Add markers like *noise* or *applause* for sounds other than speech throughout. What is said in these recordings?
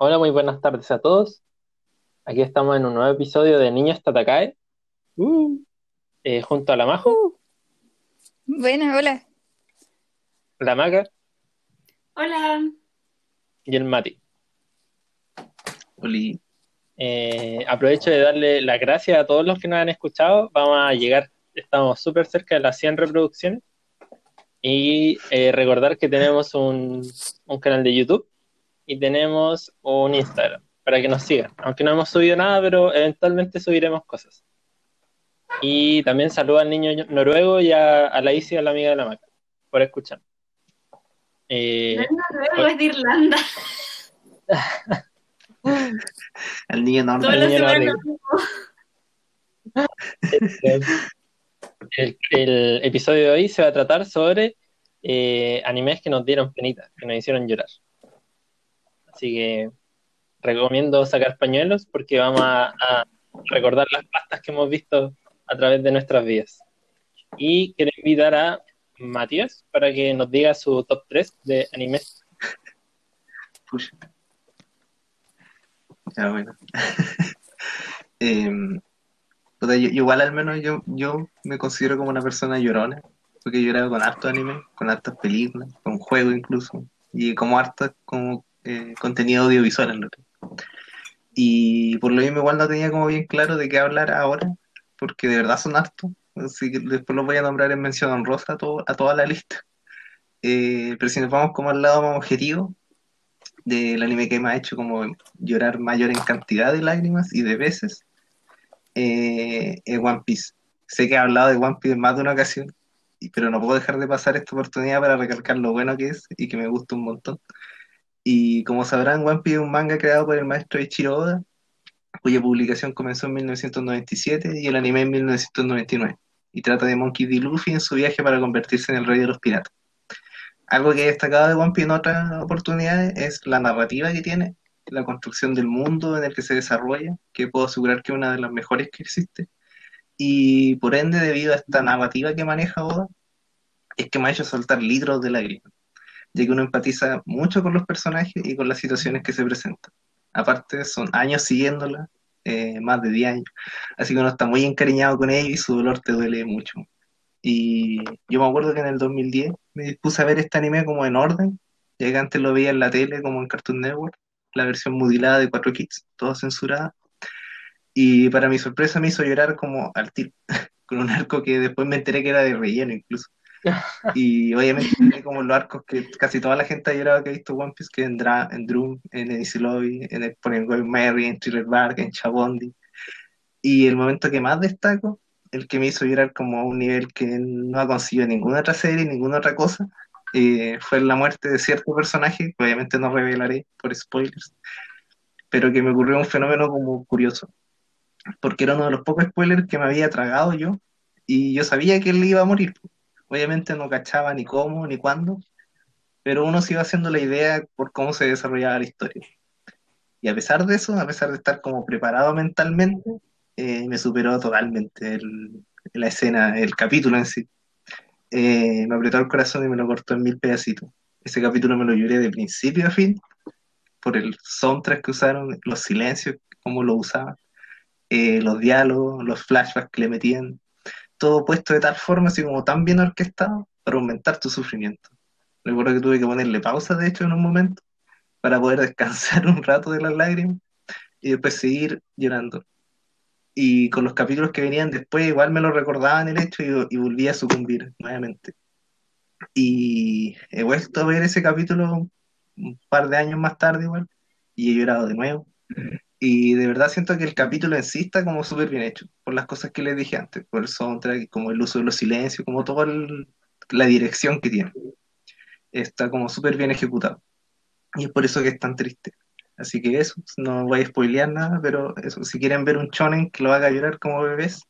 Hola, muy buenas tardes a todos. Aquí estamos en un nuevo episodio de Niños Tatakae, Uh, eh, junto a la Majo, uh. Buenas, hola. la Maca Hola. y el Mati. Oli, Eh, aprovecho de darle las gracias a todos los que nos han escuchado. Vamos a llegar, estamos súper cerca de las 100 reproducciones. Y eh, recordar que tenemos un, un canal de YouTube y tenemos un Instagram para que nos sigan. Aunque no hemos subido nada, pero eventualmente subiremos cosas. Y también saludo al niño noruego y a, a la Isi, a la amiga de la Maca, por escuchar. Eh, No es noruego, es de Irlanda. *laughs* al niño nórdico. El, el episodio de hoy se va a tratar sobre eh, animes que nos dieron penita, que nos hicieron llorar. Así que recomiendo sacar pañuelos porque vamos a, recordar las pastas que hemos visto a través de nuestras vidas. Y quiero invitar a Matías para que nos diga su top 3 de animes. Pucha. Ya, bueno. *laughs* Puta, yo- igual al menos yo, yo me considero como una persona llorona, porque he llorado con harto anime, con hartas películas, con juegos incluso, y como harto como eh, contenido audiovisual en realidad. Y por lo mismo igual no tenía como bien claro de qué hablar ahora, porque de verdad son hartos, así que después los voy a nombrar en mención honrosa a, todo- a toda la lista. Eh, pero si nos vamos como al lado más objetivo, del anime que me ha hecho como llorar mayor en cantidad de lágrimas y de veces eh, es One Piece. Sé que he hablado de One Piece en más de una ocasión, pero no puedo dejar de pasar esta oportunidad para recalcar lo bueno que es y que me gusta un montón. Y como sabrán, One Piece es un manga creado por el maestro Ichiro Oda, cuya publicación comenzó en 1997 y el anime en 1999, y trata de Monkey D. Luffy en su viaje para convertirse en el rey de los piratas. Algo que he destacado de One Piece en otras oportunidades es la narrativa que tiene, la construcción del mundo en el que se desarrolla, que puedo asegurar que es una de las mejores que existe. Y por ende, debido a esta narrativa que maneja Oda, es que me ha hecho soltar litros de lágrimas, ya que uno empatiza mucho con los personajes y con las situaciones que se presentan. Aparte, son años siguiéndola, eh, más de 10 años, así que uno está muy encariñado con ella y su dolor te duele mucho. Y yo me acuerdo que en el 2010 me dispuse a ver este anime como en orden, ya que antes lo veía en la tele como en Cartoon Network, la versión mutilada de 4 Kids, toda censurada. Y para mi sorpresa me hizo llorar como al tiro, *laughs* con un arco que después me enteré que era de relleno incluso. *laughs* Y obviamente como los arcos que casi toda la gente ha llorado que ha visto One Piece, que en, en Drum, en Easy Lobby, en el en Mary, en Thriller Bark, en Chabondi. Y el momento que más destaco, el que me hizo llorar como a un nivel que no ha conseguido ninguna otra serie, ninguna otra cosa, eh, fue la muerte de cierto personaje, que obviamente no revelaré por spoilers, pero que me ocurrió un fenómeno como curioso, porque era uno de los pocos spoilers que me había tragado yo, y yo sabía que él iba a morir. Obviamente no cachaba ni cómo ni cuándo, pero uno se iba haciendo la idea por cómo se desarrollaba la historia. Y a pesar de eso, a pesar de estar como preparado mentalmente, eh, me superó totalmente la escena, el capítulo en sí. Eh, me apretó el corazón y me lo cortó en mil pedacitos. Ese capítulo me lo lloré de principio a fin, por el soundtrack que usaron, los silencios, cómo lo usaban, eh, los diálogos, los flashbacks que le metían, todo puesto de tal forma, así como tan bien orquestado, para aumentar tu sufrimiento. Recuerdo que tuve que ponerle pausa, de hecho, en un momento, para poder *laughs* descansar un rato de las lágrimas y después seguir llorando. Y con los capítulos que venían después, igual me lo recordaban el hecho y, y volví a sucumbir nuevamente. Y he vuelto a ver ese capítulo un par de años más tarde, igual, y he llorado de nuevo. Y de verdad siento que el capítulo en sí está como súper bien hecho, por las cosas que les dije antes, por el soundtrack, como el uso de los silencios, como toda el- la dirección que tiene. Está como súper bien ejecutado. Y es por eso que es tan triste. Así que eso, no voy a spoilear nada, pero eso, si quieren ver un shonen que lo haga llorar como bebés,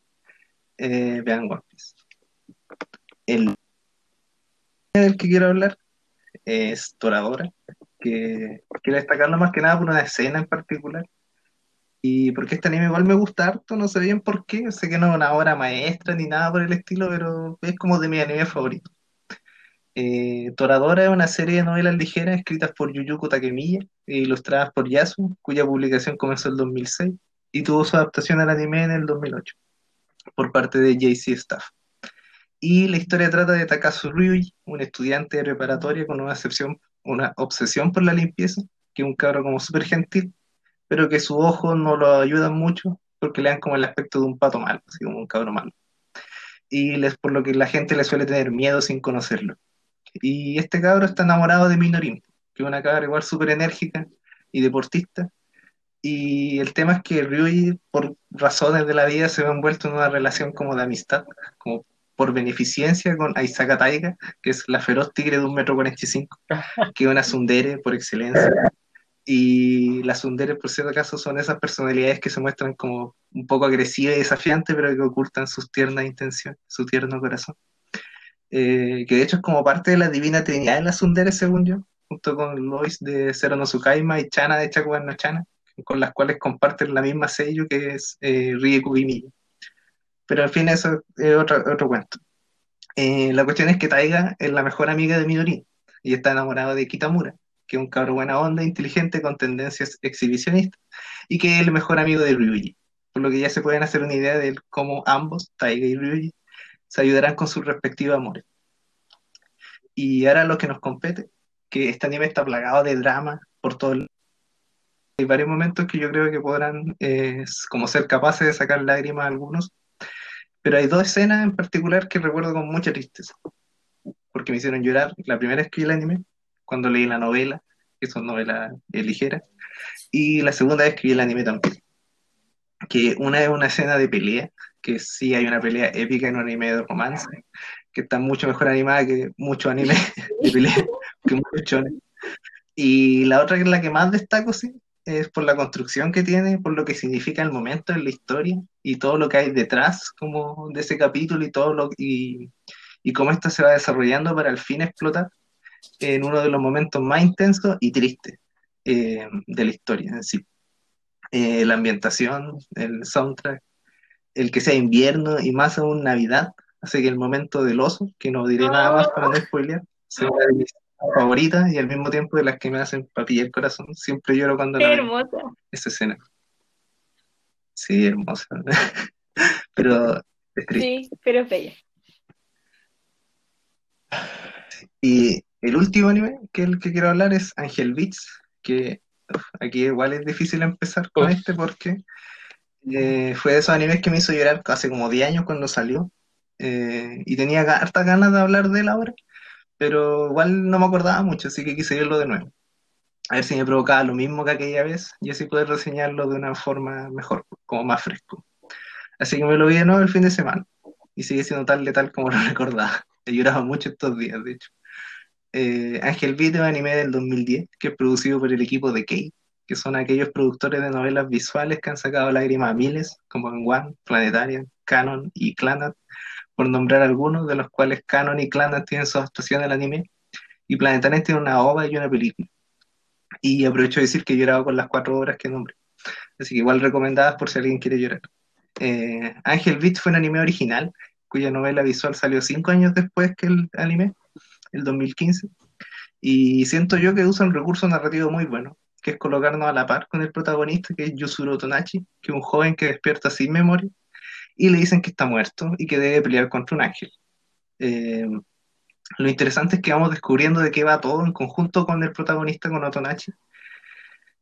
eh, vean One Piece. El del que quiero hablar es Toradora, que quiero destacarlo más que nada por una escena en particular. Y porque este anime igual me gusta harto, no sé bien por qué, sé que no es una obra maestra ni nada por el estilo, pero es como de mi anime favorito. Eh, Toradora es una serie de novelas ligeras escritas por Yuyuko Takemiya e ilustradas por Yasu, cuya publicación comenzó en el 2006 y tuvo su adaptación al anime en el 2008 por parte de JC Staff. Y la historia trata de Takasu Ryuji, un estudiante de preparatoria con una, excepción, una obsesión por la limpieza, que es un cabro como súper gentil, pero que sus ojos no lo ayudan mucho porque le dan como el aspecto de un pato malo, así como un cabro malo. Y les, por lo que la gente le suele tener miedo sin conocerlo. Y este cabro está enamorado de Minorin, que es una cabra igual súper enérgica y deportista. Y el tema es que Ryuji, por razones de la vida, se ve envuelto en una relación como de amistad, como por beneficencia con Aisaka Taiga, que es la feroz tigre de un metro cuarenta y cinco, que es una sundere por excelencia. Y las sunderes, por cierto caso, son esas personalidades que se muestran como un poco agresivas y desafiantes, pero que ocultan sus tiernas intenciones, su tierno corazón. Eh, que de hecho es como parte de la divina trinidad de las sunderes, según yo, junto con Lois de Zero no Tsukaima y Chana de Chakugan no Chana, con las cuales comparten la misma sello que es eh, Rie Kugimiya. Pero al fin eso es otro, otro cuento. Eh, la cuestión es que Taiga es la mejor amiga de Midori y está enamorado de Kitamura, que es un cabro buena onda, inteligente, con tendencias exhibicionistas, y que es el mejor amigo de Ryuji. Por lo que ya se pueden hacer una idea de cómo ambos, Taiga y Ryuji, se ayudarán con sus respectivos amores. Y ahora lo que nos compete, que este anime está plagado de drama por todo el... Hay varios momentos que yo creo que podrán eh, como ser capaces de sacar lágrimas a algunos, pero hay dos escenas en particular que recuerdo con mucha tristeza, porque me hicieron llorar. La primera es que el anime, cuando leí la novela, que son novelas eh, ligeras, y la segunda vez que vi el anime también. Que una es una escena de pelea, que sí hay una pelea épica en un anime de romance, que está mucho mejor animada que muchos animes *laughs* de pelea, que muchos chones. Y la otra que es la que más destaco, sí, es por la construcción que tiene, por lo que significa el momento en la historia y todo lo que hay detrás como de ese capítulo y todo lo y, y cómo esto se va desarrollando para al fin explotar en uno de los momentos más intensos y tristes eh, de la historia en sí. Eh, la ambientación, el soundtrack, el que sea invierno y más aún Navidad, hace que el momento del oso, que no diré nada más para no spoilear, sea una de mis favoritas y al mismo tiempo de las que me hacen papilla el corazón. Siempre lloro cuando la hermosa. esa escena. Sí, hermosa. *laughs* Pero es triste. Sí, pero es bella. Y el último anime que el que quiero hablar es Angel Beats, que uf, aquí igual es difícil empezar con Uf. este porque eh, fue de esos animes que me hizo llorar hace como 10 años cuando salió. Eh, y tenía hartas ganas de hablar de él ahora, pero igual no me acordaba mucho, así que quise verlo de nuevo. A ver si me provocaba lo mismo que aquella vez y así poder reseñarlo de una forma mejor, como más fresco. Así que me lo vi de nuevo el fin de semana y sigue siendo tal letal como lo *laughs* recordaba. He llorado mucho estos días, de hecho. Eh, es un anime del 2010 que es producido por el equipo de Kei, que son aquellos productores de novelas visuales que han sacado lágrimas a miles, como en One, Planetarian, Canon y Clanat, por nombrar algunos, de los cuales Canon y Clanat tienen su adaptación del anime, y Planetarian tiene una ova y una película. Y aprovecho de decir que he llorado con las cuatro obras que nombré, así que igual recomendadas por si alguien quiere llorar. Eh, Ángel Beat fue un anime original, cuya novela visual salió cinco años después que el anime, el 2015, y siento yo que usa un recurso narrativo muy bueno, que es colocarnos a la par con el protagonista, que es Yusuro Tonachi, que es un joven que despierta sin memoria, y le dicen que está muerto y que debe pelear contra un ángel. Eh, lo interesante es que vamos descubriendo de qué va todo en conjunto con el protagonista, con Otonachi.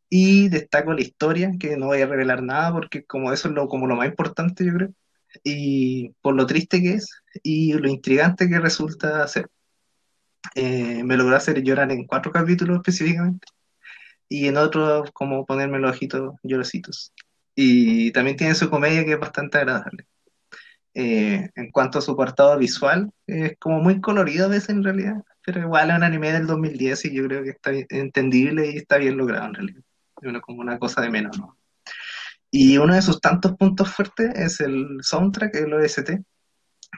Y destaco la historia, que no voy a revelar nada porque como eso es lo, como lo más importante, yo creo. Y por lo triste que es y lo intrigante que resulta ser. Eh, me logró hacer llorar en cuatro capítulos específicamente y en otros como ponerme los ojitos llorositos. Y también tiene su comedia que es bastante agradable. Eh, en cuanto a su apartado visual, es como muy colorido a veces en realidad, pero igual es un anime del 2010 y yo creo que está entendible y está bien logrado en realidad. Es como una cosa de menos, ¿no? Y uno de sus tantos puntos fuertes es el soundtrack, el OST,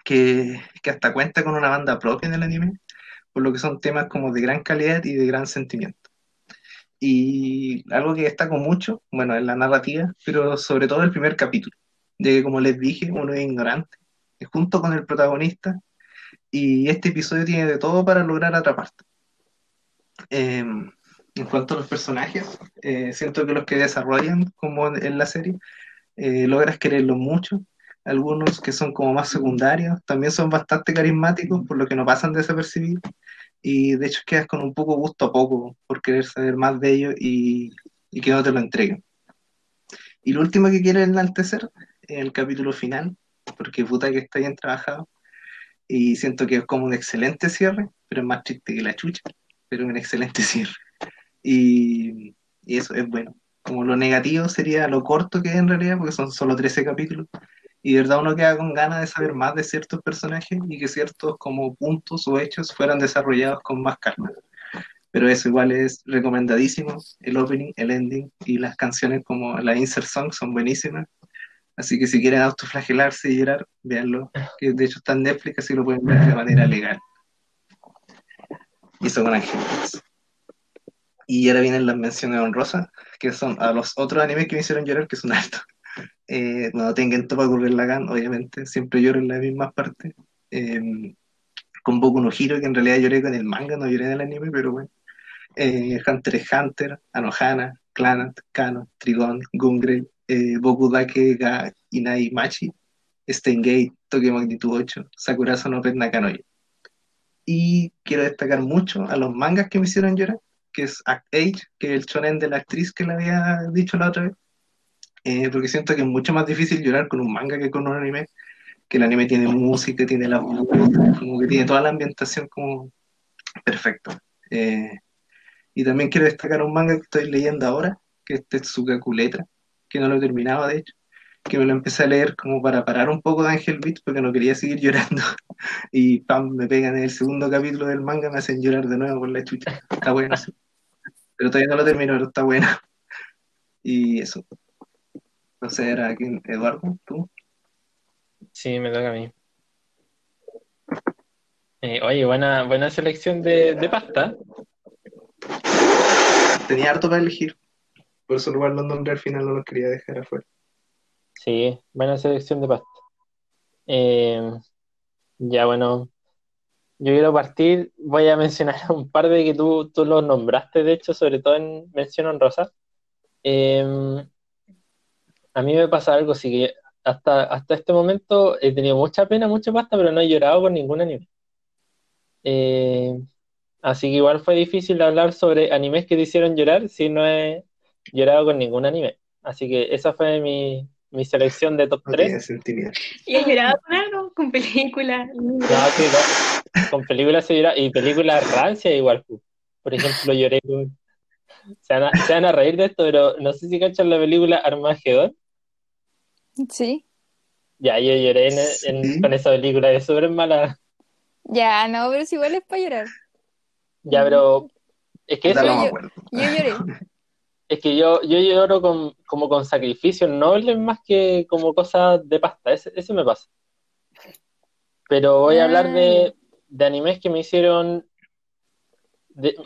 que, que hasta cuenta con una banda propia en el anime, por lo que son temas como de gran calidad y de gran sentimiento. Y algo que destaco mucho, bueno, es la narrativa, pero sobre todo el primer capítulo, ya que como les dije, uno es ignorante, junto con el protagonista, Y este episodio tiene de todo para lograr atraparte. Em, en cuanto a los personajes, eh, siento que los que desarrollan, como en, la serie, eh, logras quererlos mucho. Algunos que son como más secundarios también son bastante carismáticos, por lo que no pasan desapercibidos. Y de hecho quedas con un poco gusto a poco por querer saber más de ellos y, y que no te lo entreguen. Y lo último que quiero enaltecer es el capítulo final, porque puta que está bien trabajado. Y siento que es como un excelente cierre, pero es más triste que la chucha, pero un excelente *laughs* cierre. Y, eso es bueno. Como lo negativo sería lo corto que es en realidad, porque son solo 13 capítulos. Y de verdad uno queda con ganas de saber más de ciertos personajes y que ciertos como puntos o hechos fueran desarrollados con más calma. Pero eso igual es recomendadísimo. El opening, el ending y las canciones como la insert song son buenísimas. Así que si quieren autoflagelarse y llorar, véanlo. Que de hecho está en Netflix, así lo pueden ver de manera legal. Y eso con ángeles. Y ahora vienen las menciones honrosas, que son a los otros animes que me hicieron llorar, que son altos. Eh, no tengan topa la Lagan, obviamente, siempre lloro en la misma parte. Eh, con Boku no Hiro, que en realidad lloré con el manga, no lloré en el anime, pero bueno. Eh, Hunter x Hunter, Anohana, Clanat, Kano, Trigon, Gungre, eh, Boku Dake ga Inai Machi, Steingate, Tokyo Magnitud 8, Sakurazo no Pet Nakanoyo. Y quiero destacar mucho a los mangas que me hicieron llorar, que es Act Age, que es el shonen de la actriz que le había dicho la otra vez, eh, porque siento que es mucho más difícil llorar con un manga que con un anime, que el anime tiene música, tiene la como que tiene toda la ambientación como perfecto. Eh, y también quiero destacar un manga que estoy leyendo ahora, que es Tetsuga Kuletra, que no lo terminaba de hecho, que me lo empecé a leer como para parar un poco de Angel Beat porque no quería seguir *laughs* llorando. Y pam, me pegan en el segundo capítulo del manga, me hacen llorar de nuevo por la chucha. Está bueno. Pero todavía no lo termino, pero está bueno. Y eso. No sé, era aquí, Eduardo, tú. Sí, me toca a mí. Eh, oye, buena, buena selección de, de pasta. Tenía harto para elegir. Por eso lugar los nombres al final no los quería dejar afuera. Sí, buena selección de pasta. Eh, ya bueno, yo quiero partir, voy a mencionar un par de que tú, tú los nombraste, de hecho, sobre todo en mención honrosa. Eh, a mí me pasa algo, así que hasta, hasta este momento he tenido mucha pena, mucha pasta, pero no he llorado por ningún anime. Eh, así que igual fue difícil hablar sobre animes que te hicieron llorar si no he llorado con ningún anime. Así que esa fue mi, mi selección de top 3. ¿Y has llorado con algo? ¿Con películas? No, sí, no. Con películas se llora. Y películas rancias igual. Por ejemplo, lloré con... Se van, a, se van a reír de esto, pero no sé si cachan la película Armagedón. Sí. Ya, yo lloré en, con esa película, es súper mala. Ya, no, pero si igual es para llorar. Ya, pero es que eso... Yo, yo lloré. *laughs* Es que yo, yo lloro con, como con sacrificios nobles más que como cosas de pasta, ese, me pasa. Pero voy a hablar de, de animes que me hicieron,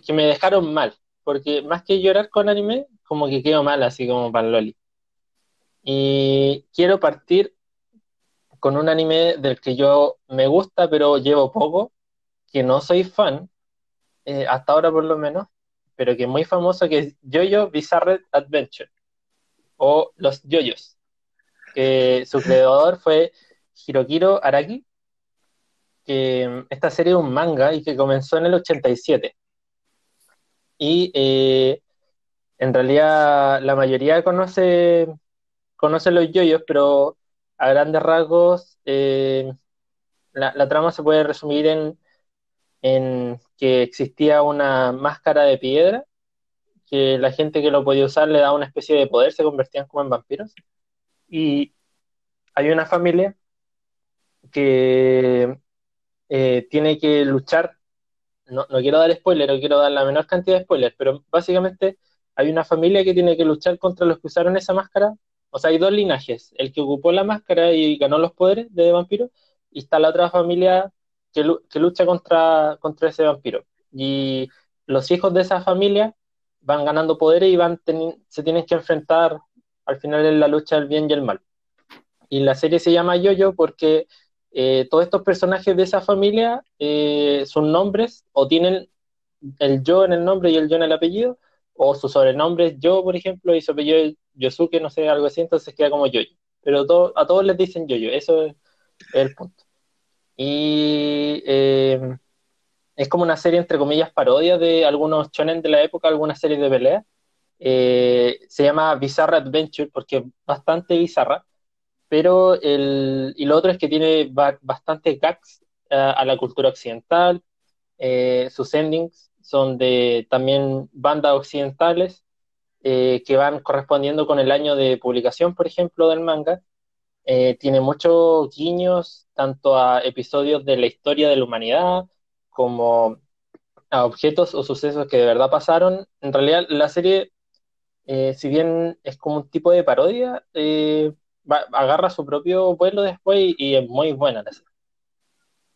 que me dejaron mal, porque más que llorar con anime, como que quedo mal, así como para Loli. Y quiero partir con un anime del que yo me gusta, pero llevo poco, que no soy fan, eh, hasta ahora por lo menos, pero que es muy famoso, que es Jojo Bizarre Adventure, o Los Yoyos, que su creador fue Hirokiro Araki, que esta serie es un manga y que comenzó en el 87. Y eh, en realidad la mayoría conoce, conoce los yoyos, pero a grandes rasgos eh, la, trama se puede resumir en en que existía una máscara de piedra, que la gente que lo podía usar le daba una especie de poder, se convertían como en vampiros. Y hay una familia que eh, tiene que luchar, no, no quiero dar spoiler, no quiero dar la menor cantidad de spoilers, pero básicamente hay una familia que tiene que luchar contra los que usaron esa máscara. O sea, hay dos linajes, el que ocupó la máscara y ganó los poderes de vampiro, y está la otra familia que, lucha contra, contra ese vampiro. Y los hijos de esa familia van ganando poderes y van se tienen que enfrentar al final en la lucha del bien y el mal. Y la serie se llama Yoyo porque eh, todos estos personajes de esa familia, eh, sus nombres o tienen el yo en el nombre y el yo en el apellido, o su sobrenombre es yo, por ejemplo, y su apellido es Yosuke, no sé, algo así, entonces queda como Yoyo. Pero a todos les dicen Yoyo, eso es el punto. Y eh, es como una serie, entre comillas, parodia de algunos shonen de la época, algunas series de pelea. Se llama Bizarre Adventure porque es bastante bizarra, pero el, y lo otro es que tiene ba- bastante gags eh, a la cultura occidental. Eh, sus endings son de también bandas occidentales eh, que van correspondiendo con el año de publicación, por ejemplo, del manga. Tiene muchos guiños tanto a episodios de la historia de la humanidad como a objetos o sucesos que de verdad pasaron. En realidad, la serie, si bien es como un tipo de parodia, va- agarra su propio vuelo después y, y es muy buena la serie.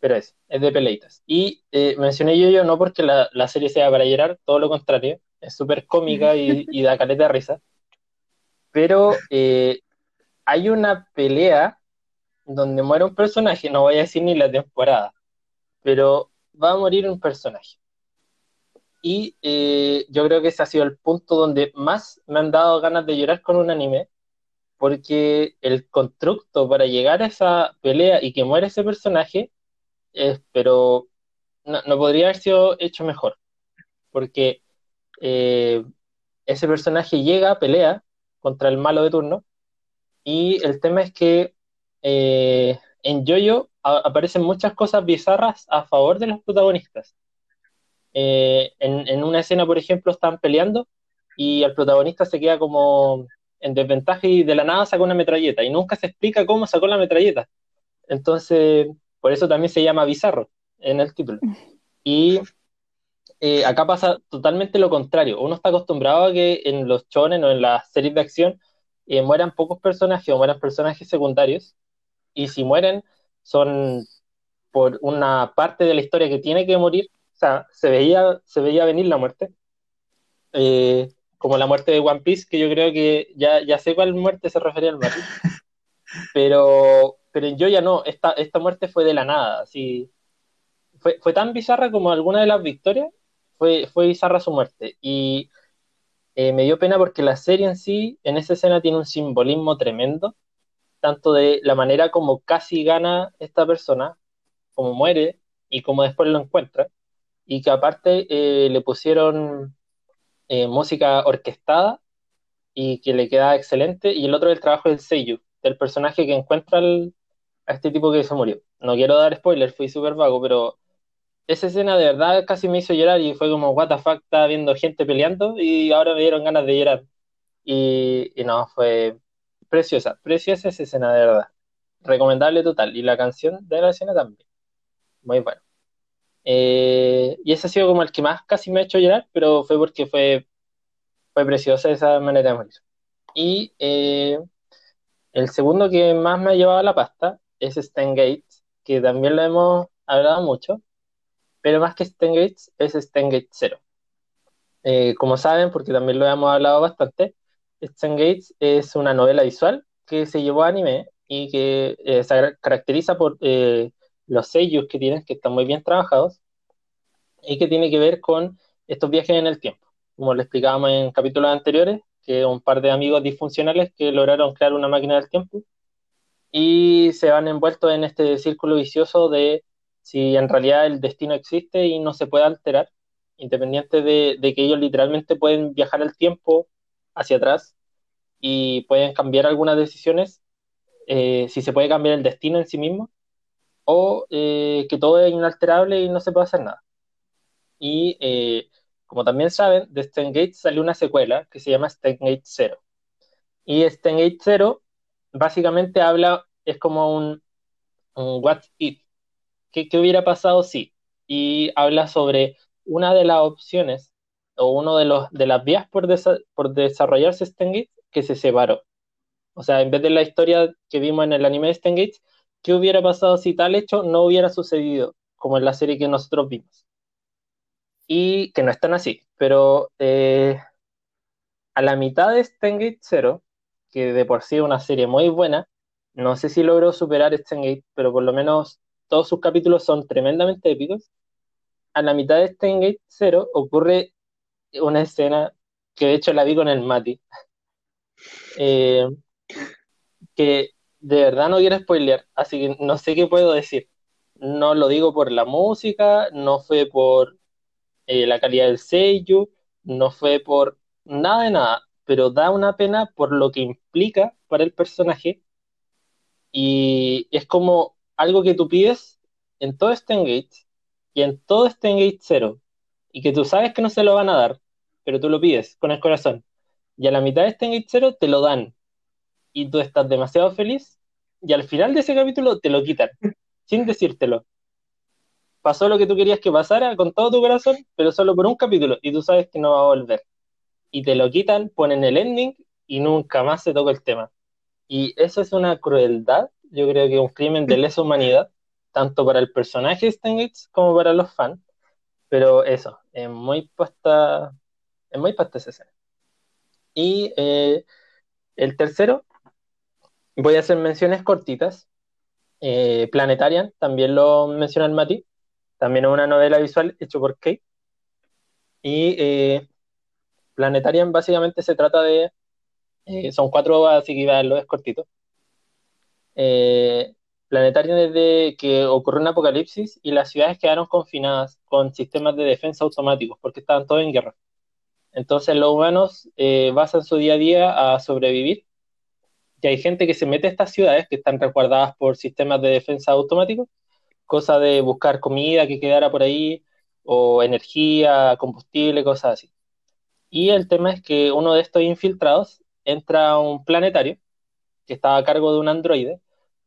Pero es, es de peleitas. Y eh, mencioné yo, yo no porque la, la serie sea para llorar, todo lo contrario, es súper cómica y, *laughs* y da caleta de risa. Pero eh, hay una pelea donde muere un personaje, no voy a decir ni la temporada, pero va a morir un personaje. Y eh, yo creo que ese ha sido el punto donde más me han dado ganas de llorar con un anime, porque el constructo para llegar a esa pelea y que muera ese personaje, es, pero no, podría haber sido hecho mejor, porque eh, ese personaje llega, pelea contra el malo de turno, y el tema es que eh, en JoJo a- aparecen muchas cosas bizarras a favor de los protagonistas. Eh, en, en una escena, por ejemplo, están peleando y el protagonista se queda como en desventaja y de la nada saca una metralleta y nunca se explica cómo sacó la metralleta. Entonces, por eso también se llama bizarro en el título. Y eh, acá pasa totalmente lo contrario. Uno está acostumbrado a que en los shonen o en las series de acción eh, mueran pocos personajes o mueran personajes secundarios. Y si mueren, son por una parte de la historia que tiene que morir. O sea, se veía, se veía venir la muerte. Eh, como la muerte de One Piece, que yo creo que ya, ya sé cuál muerte se refería al Mati. Pero, pero yo ya no, esta, esta muerte fue de la nada. Así, fue, fue tan bizarra como alguna de las victorias, fue, fue bizarra su muerte. Y eh, me dio pena porque la serie en sí, en esa escena, tiene un simbolismo tremendo, tanto de la manera como casi gana esta persona, como muere y como después lo encuentra, y que aparte eh, le pusieron eh, música orquestada y que le queda excelente, y el otro es el trabajo del Seiyu, del personaje que encuentra al- a este tipo que se murió. No quiero dar spoiler, fui súper vago, pero esa escena de verdad casi me hizo llorar y fue como, what the fuck, estaba viendo gente peleando y ahora me dieron ganas de llorar. Y, y no, fue preciosa, preciosa esa escena de verdad. Recomendable total. Y la canción de la escena también. Muy bueno. Eh, y ese ha sido como el que más casi me ha hecho llorar, pero fue porque fue, fue preciosa esa manera de morir. Y eh, el segundo que más me ha llevado a la pasta es Stan Gates, que también lo hemos hablado mucho, pero más que Stan Gates es Stan Gates 0. Eh, como saben, porque también lo hemos hablado bastante, Stan Gates es una novela visual que se llevó a anime y que se car- caracteriza por los sellos que tienen, que están muy bien trabajados, y que tiene que ver con estos viajes en el tiempo. Como le explicábamos en capítulos anteriores, que un par de amigos disfuncionales que lograron crear una máquina del tiempo y se van envueltos en este círculo vicioso de si en realidad el destino existe y no se puede alterar, independiente de, de que ellos literalmente pueden viajar el tiempo hacia atrás y pueden cambiar algunas decisiones, eh, si se puede cambiar el destino en sí mismo, o eh, que todo es inalterable y no se puede hacer nada. Y eh, como también saben, de Stengate salió una secuela que se llama Stengate Zero. Y Stengate Zero básicamente habla, es como un, un what if. ¿Qué, qué hubiera pasado si? Y habla sobre una de las opciones o uno de, los, de las vías por, desa- por desarrollarse Stengate que se separó. O sea, en vez de la historia que vimos en el anime de Stengate, ¿qué hubiera pasado si tal hecho no hubiera sucedido, como en la serie que nosotros vimos? Y que no es tan así, pero eh, a la mitad de Stengate Zero, que de por sí es una serie muy buena, no sé si logró superar Steingate, pero por lo menos todos sus capítulos son tremendamente épicos. A la mitad de Steingate 0 ocurre una escena que de hecho la vi con el Mati, *laughs* eh, que de verdad no quiero spoilear, así que no sé qué puedo decir. No lo digo por la música, no fue por eh, la calidad del sello, no fue por nada de nada, pero da una pena por lo que implica para el personaje. Y es como algo que tú pides en todo este engage y en todo este engage cero y que tú sabes que no se lo van a dar, pero tú lo pides con el corazón. Y a la mitad de este engage cero te lo dan y tú estás demasiado feliz y al final de ese capítulo te lo quitan sin decírtelo. Pasó lo que tú querías que pasara con todo tu corazón, pero solo por un capítulo y tú sabes que no va a volver. Y te lo quitan, ponen el ending y nunca más se toca el tema. Y eso es una crueldad, yo creo que un crimen de lesa humanidad, tanto para el personaje de como para los fans. Pero eso, es muy puesta, es muy puesta esa escena. Y eh, el tercero, voy a hacer menciones cortitas. Eh, Planetarian, también lo menciona el Mati, también es una novela visual hecho por Kate. Y eh, Planetarian básicamente se trata de eh, son cuatro, así que verlo, es cortito. Eh, planetario desde que ocurrió un apocalipsis y las ciudades quedaron confinadas con sistemas de defensa automáticos porque estaban todos en guerra. Entonces los humanos eh, basan su día a día a sobrevivir y hay gente que se mete a estas ciudades que están resguardadas por sistemas de defensa automáticos, cosa de buscar comida que quedara por ahí o energía, combustible, cosas así. Y el tema es que uno de estos infiltrados entra un planetario que estaba a cargo de un androide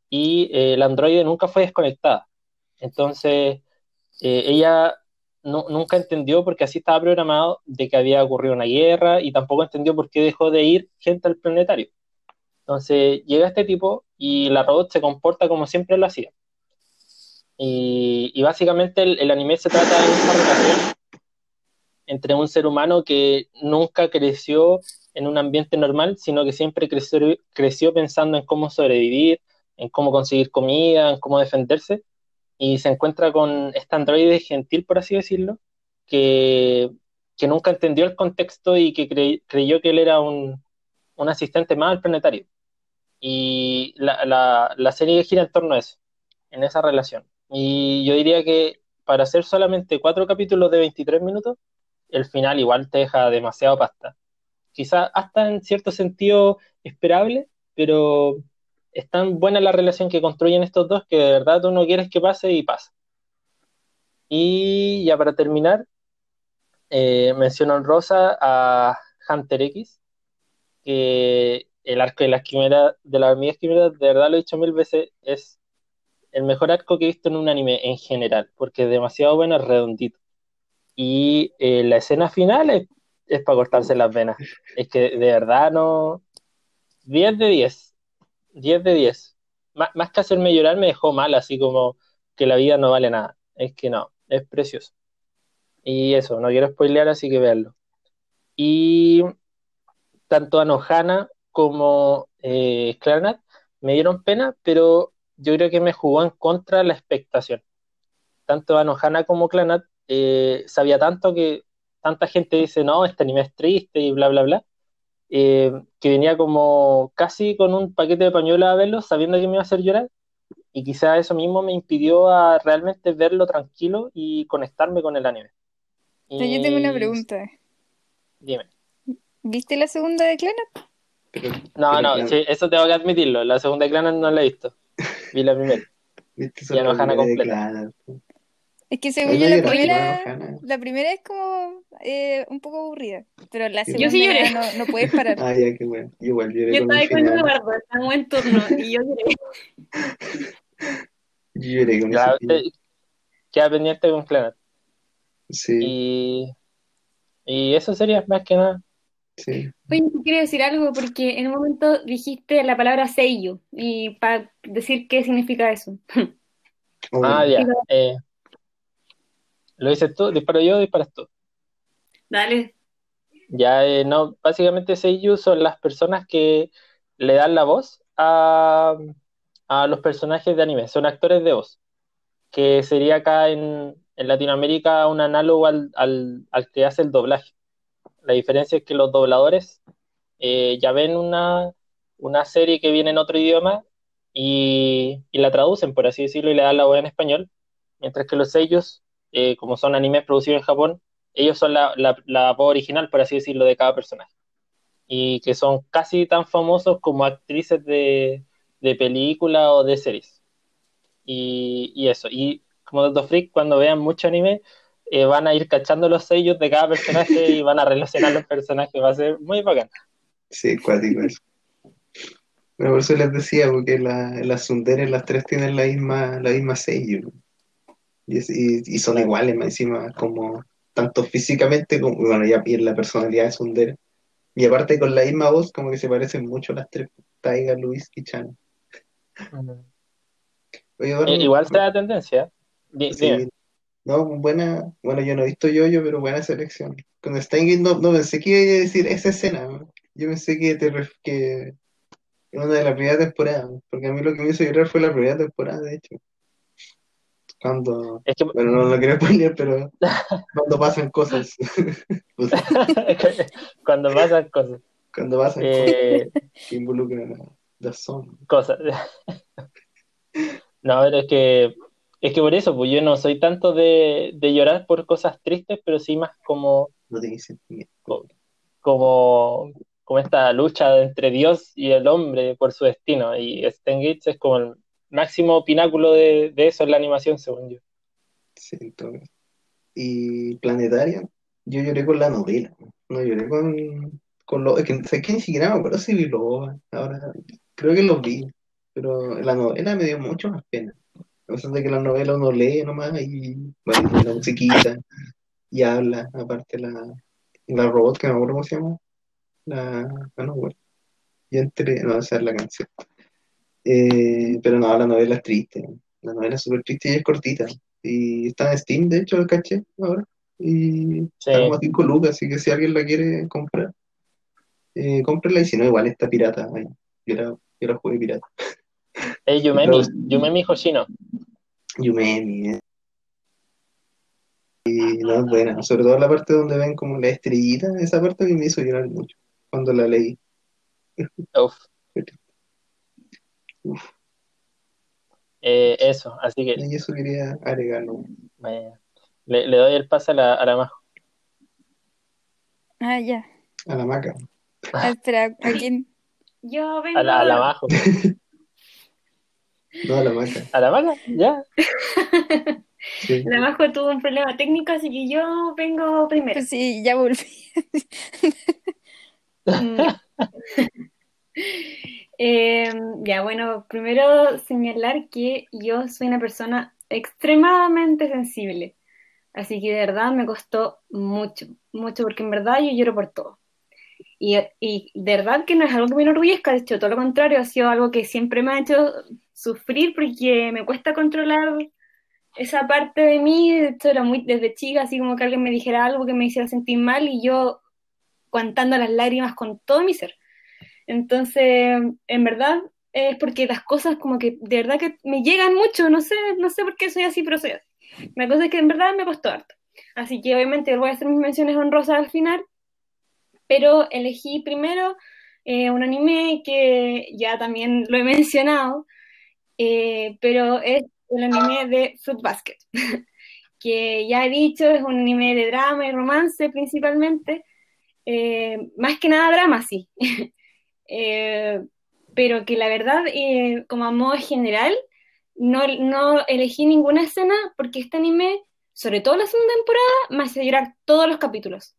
y eh, el androide nunca fue desconectada. Entonces, eh, ella nunca entendió porque así estaba programado de que había ocurrido una guerra y tampoco entendió por qué dejó de ir gente al planetario. Entonces, llega este tipo y la robot se comporta como siempre lo hacía. Y, básicamente el, anime se trata de esa relación entre un ser humano que nunca creció en un ambiente normal, sino que siempre creció, creció pensando en cómo sobrevivir, en cómo conseguir comida, en cómo defenderse, y se encuentra con este androide gentil, por así decirlo, que, que nunca entendió el contexto y que creyó que él era un, un, asistente más al planetario. Y la, la, la serie gira en torno a eso, en esa relación. Y yo diría que para hacer solamente cuatro capítulos de 23 minutos, el final igual te deja demasiado pasta quizás hasta en cierto sentido esperable, pero es tan buena la relación que construyen estos dos que de verdad tú no quieres que pase y pasa. Y ya para terminar, eh, menciono en rosa a Hunter X, que el arco de las quimeras, de las hormigas quimeras, de verdad lo he dicho mil veces, es el mejor arco que he visto en un anime en general, porque es demasiado bueno, es redondito. Y eh, la escena final es es para cortarse las venas. Es que de verdad no. 10 de 10. 10 de 10. más que hacerme llorar me dejó mal, así como que la vida no vale nada. Es que no, es precioso. Y eso, no quiero spoilear, así que veanlo. Y tanto Anohana como eh, Clarnat me dieron pena, pero yo creo que me jugó en contra la expectación. Tanto Anohana como Clanat eh, sabía tanto que tanta gente dice, no, este anime es triste y bla, bla, bla, eh, que venía como casi con un paquete de pañuelos a verlo, sabiendo que me iba a hacer llorar, y quizá eso mismo me impidió a realmente verlo tranquilo y conectarme con el anime. Y... Yo tengo una pregunta. Dime. ¿Viste la segunda de Clanat? No, no, sí, eso tengo que admitirlo. La segunda de Clanat no la he visto. Vi la primera. y Anohana completa. Es que según yo la primera, la primera es como eh, un poco aburrida, pero la segunda sí no, no, puedes parar. *laughs* ah, ya, qué bueno. Igual lloré Yo estaba con Eduardo, está en buen turno, y yo lloré. *laughs* yo lloré con ese Queda pendiente con Clanat. Sí. Y, y eso sería más que nada. Sí. Oye, quiero decir algo porque en un momento dijiste la palabra sello y para decir qué significa eso. ah, ya. Eh, ¿Lo dices tú? ¿Disparo yo o disparas tú? Dale. Ya, eh, no, básicamente Seiyu son las personas que le dan la voz a, a los personajes de anime, son actores de voz, que sería acá en, Latinoamérica un análogo al, que hace el doblaje. La diferencia es que los dobladores eh, ya ven una, serie que viene en otro idioma y, la traducen, por así decirlo, y le dan la voz en español, mientras que los sellos, eh, como son animes producidos en Japón, ellos son la, la voz original, por así decirlo, de cada personaje y que son casi tan famosos como actrices de, de película o de series. Y, y, eso, y como Doctor Freak, cuando vean mucho anime, eh, van a ir cachando los sellos de cada personaje y van a relacionar los personajes, va a ser muy bacán. Sí, cuático eso. Pero por eso les decía, porque la, las Sunderes, las tres tienen la misma, la misma sello. Y, y, son iguales, encima, como tanto físicamente como, bueno, ya en la personalidad de Sundere y aparte con la misma voz, como que se parecen mucho las tres, Taiga, Luis y Chan. Eh, igual está la tendencia. No, buena, bueno, yo no he visto yo, yo, pero buena selección. Con Stein no, no pensé que iba a decir esa escena, yo pensé que te que una de las primeras temporadas, porque a mí lo que me hizo llorar fue la primera temporada, de hecho. Cuando. Bueno, no lo quiero spoiler, pero. *laughs* cuando pasan cosas. *laughs* cuando pasan cosas. Cuando pasan eh... cosas que involucran a las Cosas. *laughs* no, pero es que. Es que por eso, pues yo no soy tanto de, de llorar por cosas tristes, pero sí más como. No tiene sentimiento. Como, como esta lucha entre Dios y el hombre por su destino. Y Stan Gates es como el, máximo pináculo de, eso en la animación, según yo. Sí, entonces. Y Planetaria, yo lloré con la novela, no lloré con, con lo. Es que, sé que ni siquiera me acuerdo si vi lo ahora creo que los vi, pero la novela me dio mucho más pena. A pesar de que la novela uno lee nomás y bueno, la musiquita y habla, aparte la, la robot que me acuerdo cómo se llama, la, ah, no, bueno, y entre, no, esa es la canción. Eh, pero no, la novela es triste. La novela es súper triste y es cortita. Y está en Steam, de hecho, el caché ahora. Y está como a 5 lucas, así que si alguien la quiere comprar, eh, cómprela. Y si no, igual está pirata. yo, la, yo la jugué pirata. Hey, Yumemi, Yumemi Hoshino. Yumemi, eh. Y no es buena, sobre todo la parte donde ven como la estrellita, esa parte que me hizo llorar mucho cuando la leí. Uf. Eh, eso, así que. Y eso quería agregarlo. Le, le, doy el pase a la, a la Majo. Ah, ya. A la Maca. Ah, espera, ¿a quién? Yo vengo. A la, a la Majo. *laughs* no, a la Maca. ¿A la Maca? Ya. La Majo tuvo un problema técnico, así que yo vengo primero. Pues sí, ya volví. *laughs* Eh, ya, bueno, primero señalar que yo soy una persona extremadamente sensible. Así que de verdad me costó mucho, mucho, porque en verdad yo lloro por todo. Y, de verdad que no es algo que me enorgullezca, de hecho, todo lo contrario, ha sido algo que siempre me ha hecho sufrir porque me cuesta controlar esa parte de mí. De hecho, era muy desde chica, así como que alguien me dijera algo que me hiciera sentir mal y yo contando las lágrimas con todo mi ser. Entonces, en verdad, es porque las cosas como que de verdad que me llegan mucho, no sé, no sé por qué soy así, pero soy así. La cosa es que en verdad me costó harto. Así que obviamente voy a hacer mis menciones honrosas al final, pero elegí primero eh, un anime que ya también lo he *laughs* mencionado, eh, pero es el anime de Fruit Basket, *laughs* que ya he dicho es un anime de drama y romance principalmente, eh, más que nada drama, sí. *laughs* Pero que la verdad, como a modo general, no, no elegí ninguna escena porque este anime, sobre todo la segunda temporada, me hace llorar todos los capítulos.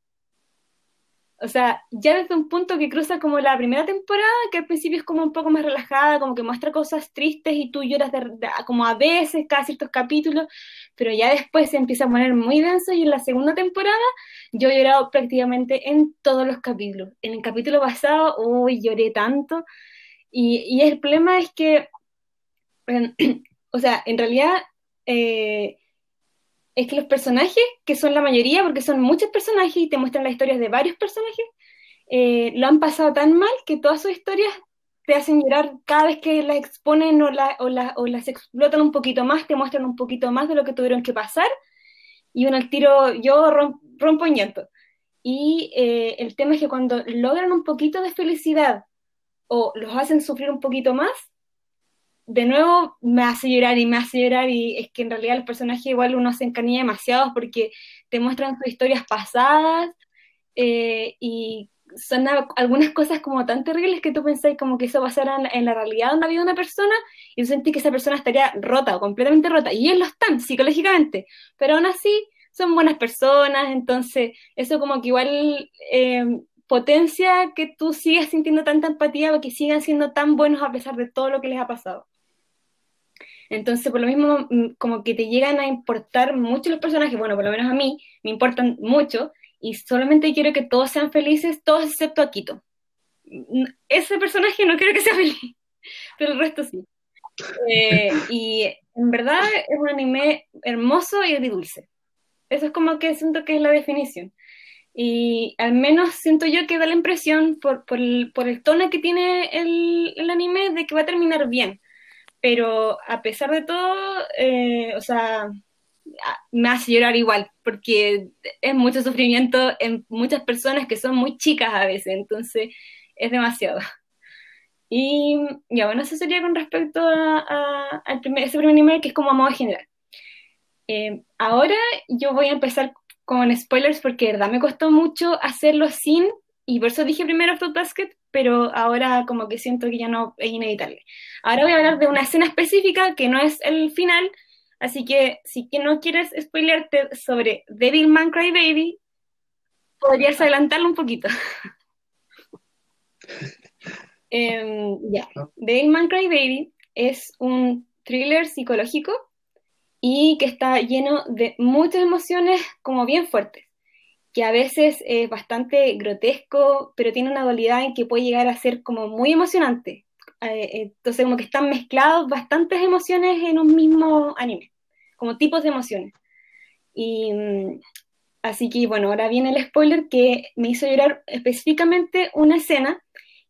O sea, ya desde un punto que cruza como la primera temporada, que al principio es como un poco más relajada, como que muestra cosas tristes y tú lloras como a veces, cada ciertos capítulos, pero ya después se empieza a poner muy denso y en la segunda temporada yo he llorado prácticamente en todos los capítulos. En el capítulo pasado, uy, lloré tanto. Y, y el problema es que, *clears throat* o sea, en realidad... Eh, es que los personajes, que son la mayoría, porque son muchos personajes y te muestran las historias de varios personajes, eh, lo han pasado tan mal que todas sus historias te hacen llorar cada vez que las exponen o, la, las explotan un poquito más, te muestran un poquito más de lo que tuvieron que pasar, y uno al tiro, yo rompo en llanto. Y eh, el tema es que cuando logran un poquito de felicidad o los hacen sufrir un poquito más, de nuevo me hace llorar y me hace llorar y es que en realidad los personajes igual uno se encanilla demasiado porque te muestran sus historias pasadas eh, y son algunas cosas como tan terribles que tú pensás como que eso pasara en, en la realidad donde había una persona y tú sentís que esa persona estaría rota o completamente rota y ellos lo están psicológicamente, pero aún así son buenas personas, entonces eso como que igual eh, potencia que tú sigas sintiendo tanta empatía o que sigan siendo tan buenos a pesar de todo lo que les ha pasado. Entonces, por lo mismo, mm, como que te llegan a importar mucho los personajes, bueno, por lo menos a mí, me importan mucho, y solamente quiero que todos sean felices, todos excepto Akito. Ese personaje no quiero que sea *laughs* feliz, pero el resto sí. Eh, y en verdad es un anime hermoso y dulce. Eso es como que siento que es la definición. Y al menos siento yo que da la impresión, por, por, el, por el, tono que tiene el, el, anime, de que va a terminar bien. Pero a pesar de todo, eh, o sea, me hace llorar igual, porque es mucho sufrimiento en muchas personas que son muy chicas a veces, entonces es demasiado. *laughs* Y ya, bueno, eso sería con respecto a, al primer, ese primer anime que es como a modo general. Eh, ahora yo voy a empezar con spoilers porque de verdad me costó mucho hacerlo sin, y por eso dije primero Fruit Basket, pero ahora como que siento que ya no es inevitable. Ahora voy a hablar de una escena específica que no es el final, así que si que no quieres spoilearte sobre Devilman Crybaby, podrías adelantarlo un poquito. um, *laughs* ya, Devilman Crybaby es un thriller psicológico y que está lleno de muchas emociones como bien fuertes, que a veces es bastante grotesco, pero tiene una dualidad en que puede llegar a ser como muy emocionante. Eh, entonces como que están mezclados bastantes emociones en un mismo anime, como tipos de emociones. Y mm, así que bueno, ahora viene el spoiler que me hizo llorar específicamente una escena,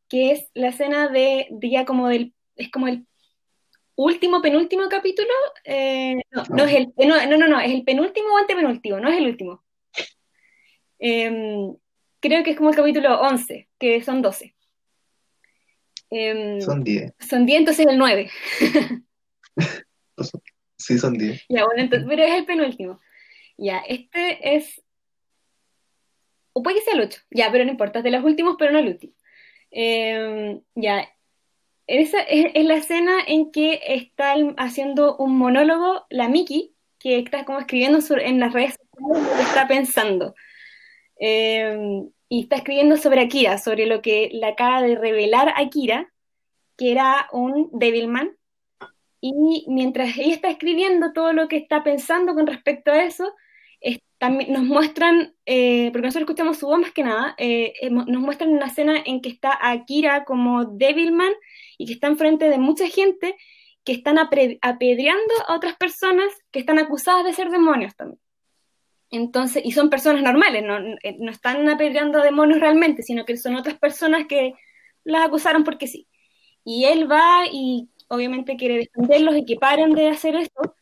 que es la escena de, de ya como del, es como el último, penúltimo capítulo, eh, no, no, es el, no, no, no, es el penúltimo o antepenúltimo, no es el último. Em, creo que es como el capítulo 11, que son 12. Em, son 10. Son 10, entonces el 9. *laughs* sí, son 10. Ya, bueno, entonces, pero es el penúltimo. Ya, este es. O puede que sea el 8, ya, pero no importa, es de los últimos, pero no el último. Em, ya, esa es, la escena en que está haciendo un monólogo la Miki, que está como escribiendo en las redes sociales lo que está pensando. Eh, y está escribiendo sobre Akira, sobre lo que le acaba de revelar Akira, que era un Devilman. Y mientras ella está escribiendo todo lo que está pensando con respecto a eso, nos muestran, eh, porque nosotros escuchamos su voz más que nada, eh, nos muestran una escena en que está Akira como Devilman y que está enfrente de mucha gente que están apedreando a otras personas que están acusadas de ser demonios también. Entonces, y son personas normales, no, eh, no están apedreando a demonios realmente, sino que son otras personas que las acusaron porque sí. Y él va y obviamente quiere defenderlos y que paren de hacer esto,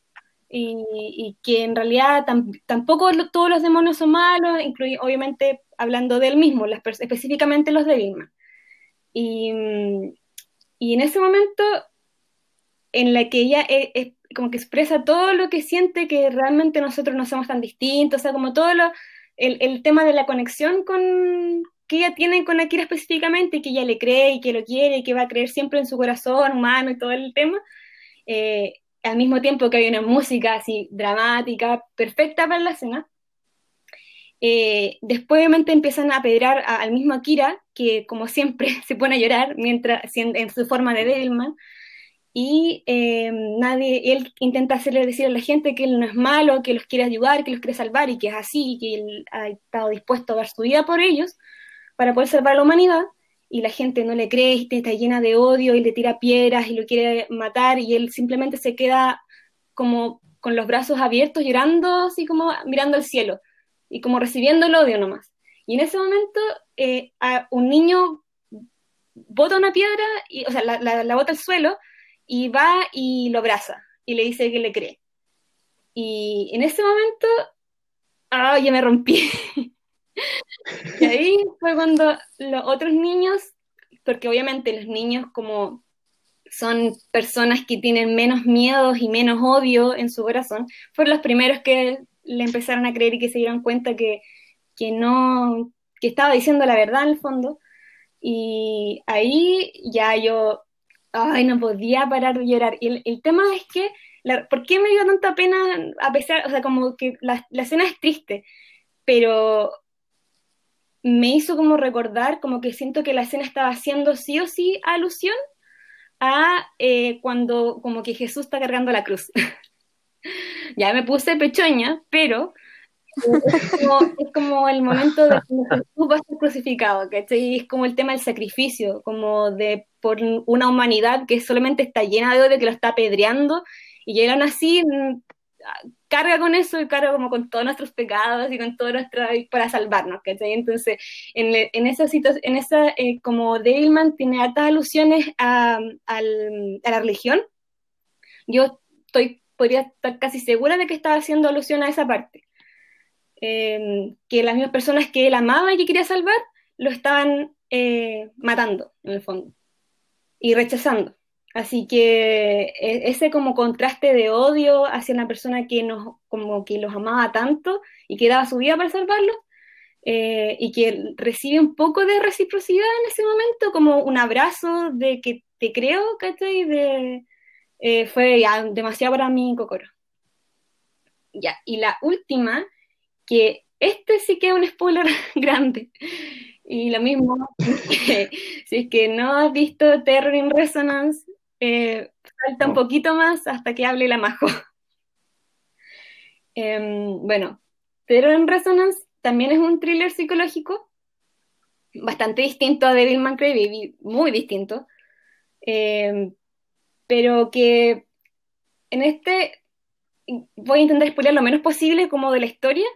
y, que en realidad tampoco todos los demonios son malos, incluye, obviamente hablando de él mismo, las, específicamente los de Vilma. Y, y en ese momento en la que ella es, e, como que expresa todo lo que siente que realmente nosotros no somos tan distintos, o sea, como todo lo, el, el tema de la conexión con, que ella tiene con Akira específicamente, que ella le cree y que lo quiere y que va a creer siempre en su corazón humano y todo el tema, eh, al mismo tiempo que hay una música así dramática, perfecta para la escena, eh, después obviamente empiezan a pedrar al mismo Akira, que como siempre *laughs* se pone a llorar mientras en, su forma de Devilman, y eh, nadie, él intenta hacerle decir a la gente que él no es malo, que los quiere ayudar, que los quiere salvar y que es así, que él ha estado dispuesto a dar su vida por ellos para poder salvar a la humanidad, y la gente no le cree, está llena de odio y le tira piedras y lo quiere matar, y él simplemente se queda como con los brazos abiertos, llorando, así como mirando al cielo y como recibiendo el odio nomás. Y en ese momento, eh, a un niño bota una piedra, y, o sea, la, la, bota al suelo y va y lo abraza y le dice que le cree. Y en ese momento, ah, ya me rompí. *laughs* y ahí fue cuando los otros niños, porque obviamente los niños como son personas que tienen menos miedos y menos odio en su corazón, fueron los primeros que le empezaron a creer y que se dieron cuenta que, que no, que estaba diciendo la verdad en el fondo. Y ahí ya yo, ay, no podía parar de llorar. Y el, tema es que, ¿por qué me dio tanta pena a pesar, o sea, como que la, la escena es triste, pero me hizo como recordar, como que siento que la escena estaba haciendo sí o sí alusión a eh, cuando como que Jesús está cargando la cruz. *laughs* ya me puse pechoña, pero es como, el momento de que Jesús va a ser crucificado, ¿cachai? Es como el tema del sacrificio, como de por una humanidad que solamente está llena de odio, que lo está apedreando, y llegan así, mm, carga con eso y carga como con todos nuestros pecados y con todo nuestro para salvarnos, ¿cachai? Entonces, en, en esa situación, en esa, eh, como Devilman tiene altas alusiones a, a la religión, yo estoy, podría estar casi segura de que estaba haciendo alusión a esa parte. Em, que las mismas personas que él amaba y que quería salvar, lo estaban eh, matando, en el fondo, y rechazando. Así que e, ese como contraste de odio hacia una persona que nos, como que los amaba tanto y que daba su vida para salvarlos, eh, y que recibe un poco de reciprocidad en ese momento, como un abrazo de que te creo, ¿cachai? De, eh, fue ya demasiado para mí, Cocoro. Ya, y la última, que este sí que es un spoiler *laughs* grande, y lo mismo, *laughs* si es que no has visto Terror in Resonance, eh, falta un poquito más hasta que hable la Majo. *laughs* Em, bueno, pero en Resonance también es un thriller psicológico bastante distinto a Devilman Crybaby, muy distinto, em, pero que en este voy a intentar spoiler lo menos posible como de la historia,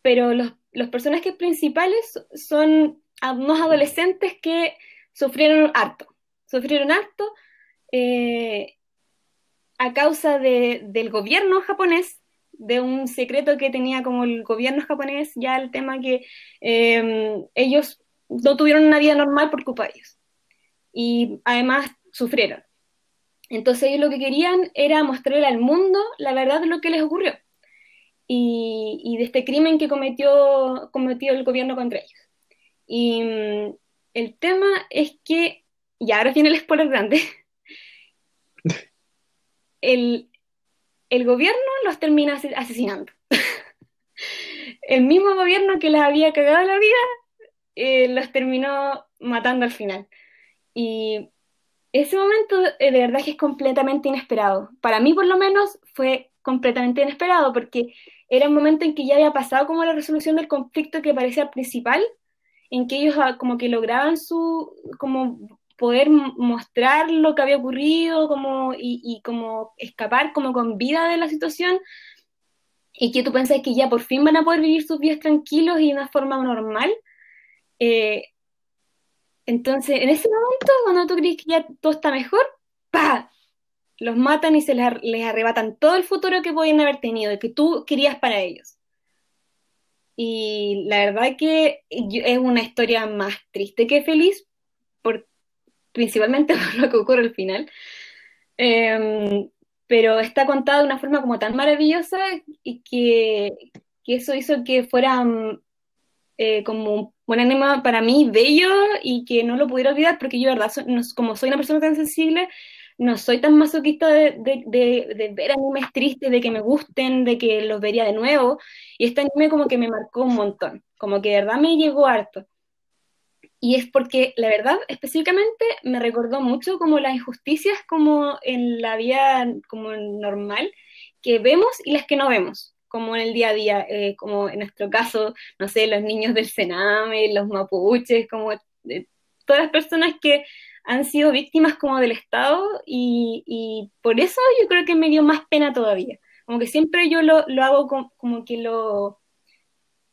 pero los, los personajes principales son unos adolescentes que sufrieron harto, sufrieron harto eh, a causa del gobierno japonés, de un secreto que tenía como el gobierno japonés, ya el tema que em, ellos no tuvieron una vida normal por culpa de ellos. Y además sufrieron. Entonces ellos lo que querían era mostrarle al mundo la verdad de lo que les ocurrió y, de este crimen que cometió, cometió el gobierno contra ellos. Y mm, el tema es que, y ahora viene el spoiler grande, *laughs* el, gobierno los termina asesinando. *laughs* el mismo gobierno que les había cagado la vida, eh, los terminó matando al final. Y ese momento eh, de verdad que es completamente inesperado. Para mí por lo menos fue completamente inesperado porque era un momento en que ya había pasado como la resolución del conflicto que parecía principal, en que ellos ah, como que lograban su, como poder mostrar lo que había ocurrido como, y, como escapar como con vida de la situación y que tú pensás que ya por fin van a poder vivir sus vidas tranquilos y de una forma normal. Eh, entonces, en ese momento, cuando tú crees que ya todo está mejor, ¡pa! Los matan y se les, les arrebatan todo el futuro que podían haber tenido, que tú querías para ellos. Y la verdad que es una historia más triste que feliz, por, principalmente *laughs* por lo que ocurre al final. Em, pero está contada de una forma como tan maravillosa y que, eso hizo que fuera mm, eh, como un anime para mí bello y que no lo pudiera olvidar porque yo, verdad, como soy una persona tan sensible, no soy tan masoquista de, de, ver animes tristes, de que me gusten, de que los vería de nuevo. Y este anime como que me marcó un montón, como que de verdad me llegó harto y es porque la verdad específicamente me recordó mucho como las injusticias como en la vida como normal que vemos y las que no vemos como en el día a día, eh, como en nuestro caso, no sé, los niños del Sename, los mapuches, como todas las personas que han sido víctimas como del Estado y, por eso yo creo que me dio más pena todavía. Como que siempre yo lo, hago como, que lo,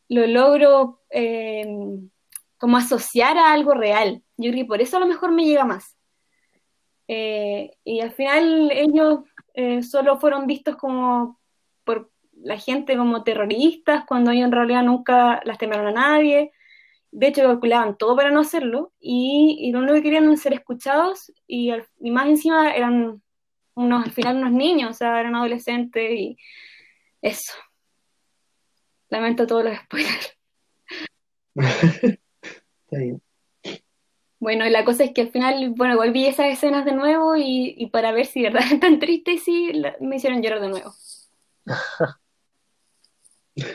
lo logro... Eh, como asociar a algo real. yo creo que por eso a lo mejor me llega más. Eh, y al final ellos eh, solo fueron vistos como por la gente como terroristas, cuando ellos en realidad nunca lastimaron a nadie. De hecho, calculaban todo para no hacerlo y, lo único que querían era ser escuchados y, y, más encima eran unos, al final unos niños, o sea, eran adolescentes y eso. Lamento todos los spoilers. *laughs* Bueno, y la cosa es que al final, bueno, volví esas escenas de nuevo y, para ver si de verdad *laughs* es tan triste, sí, me hicieron llorar de nuevo. *laughs*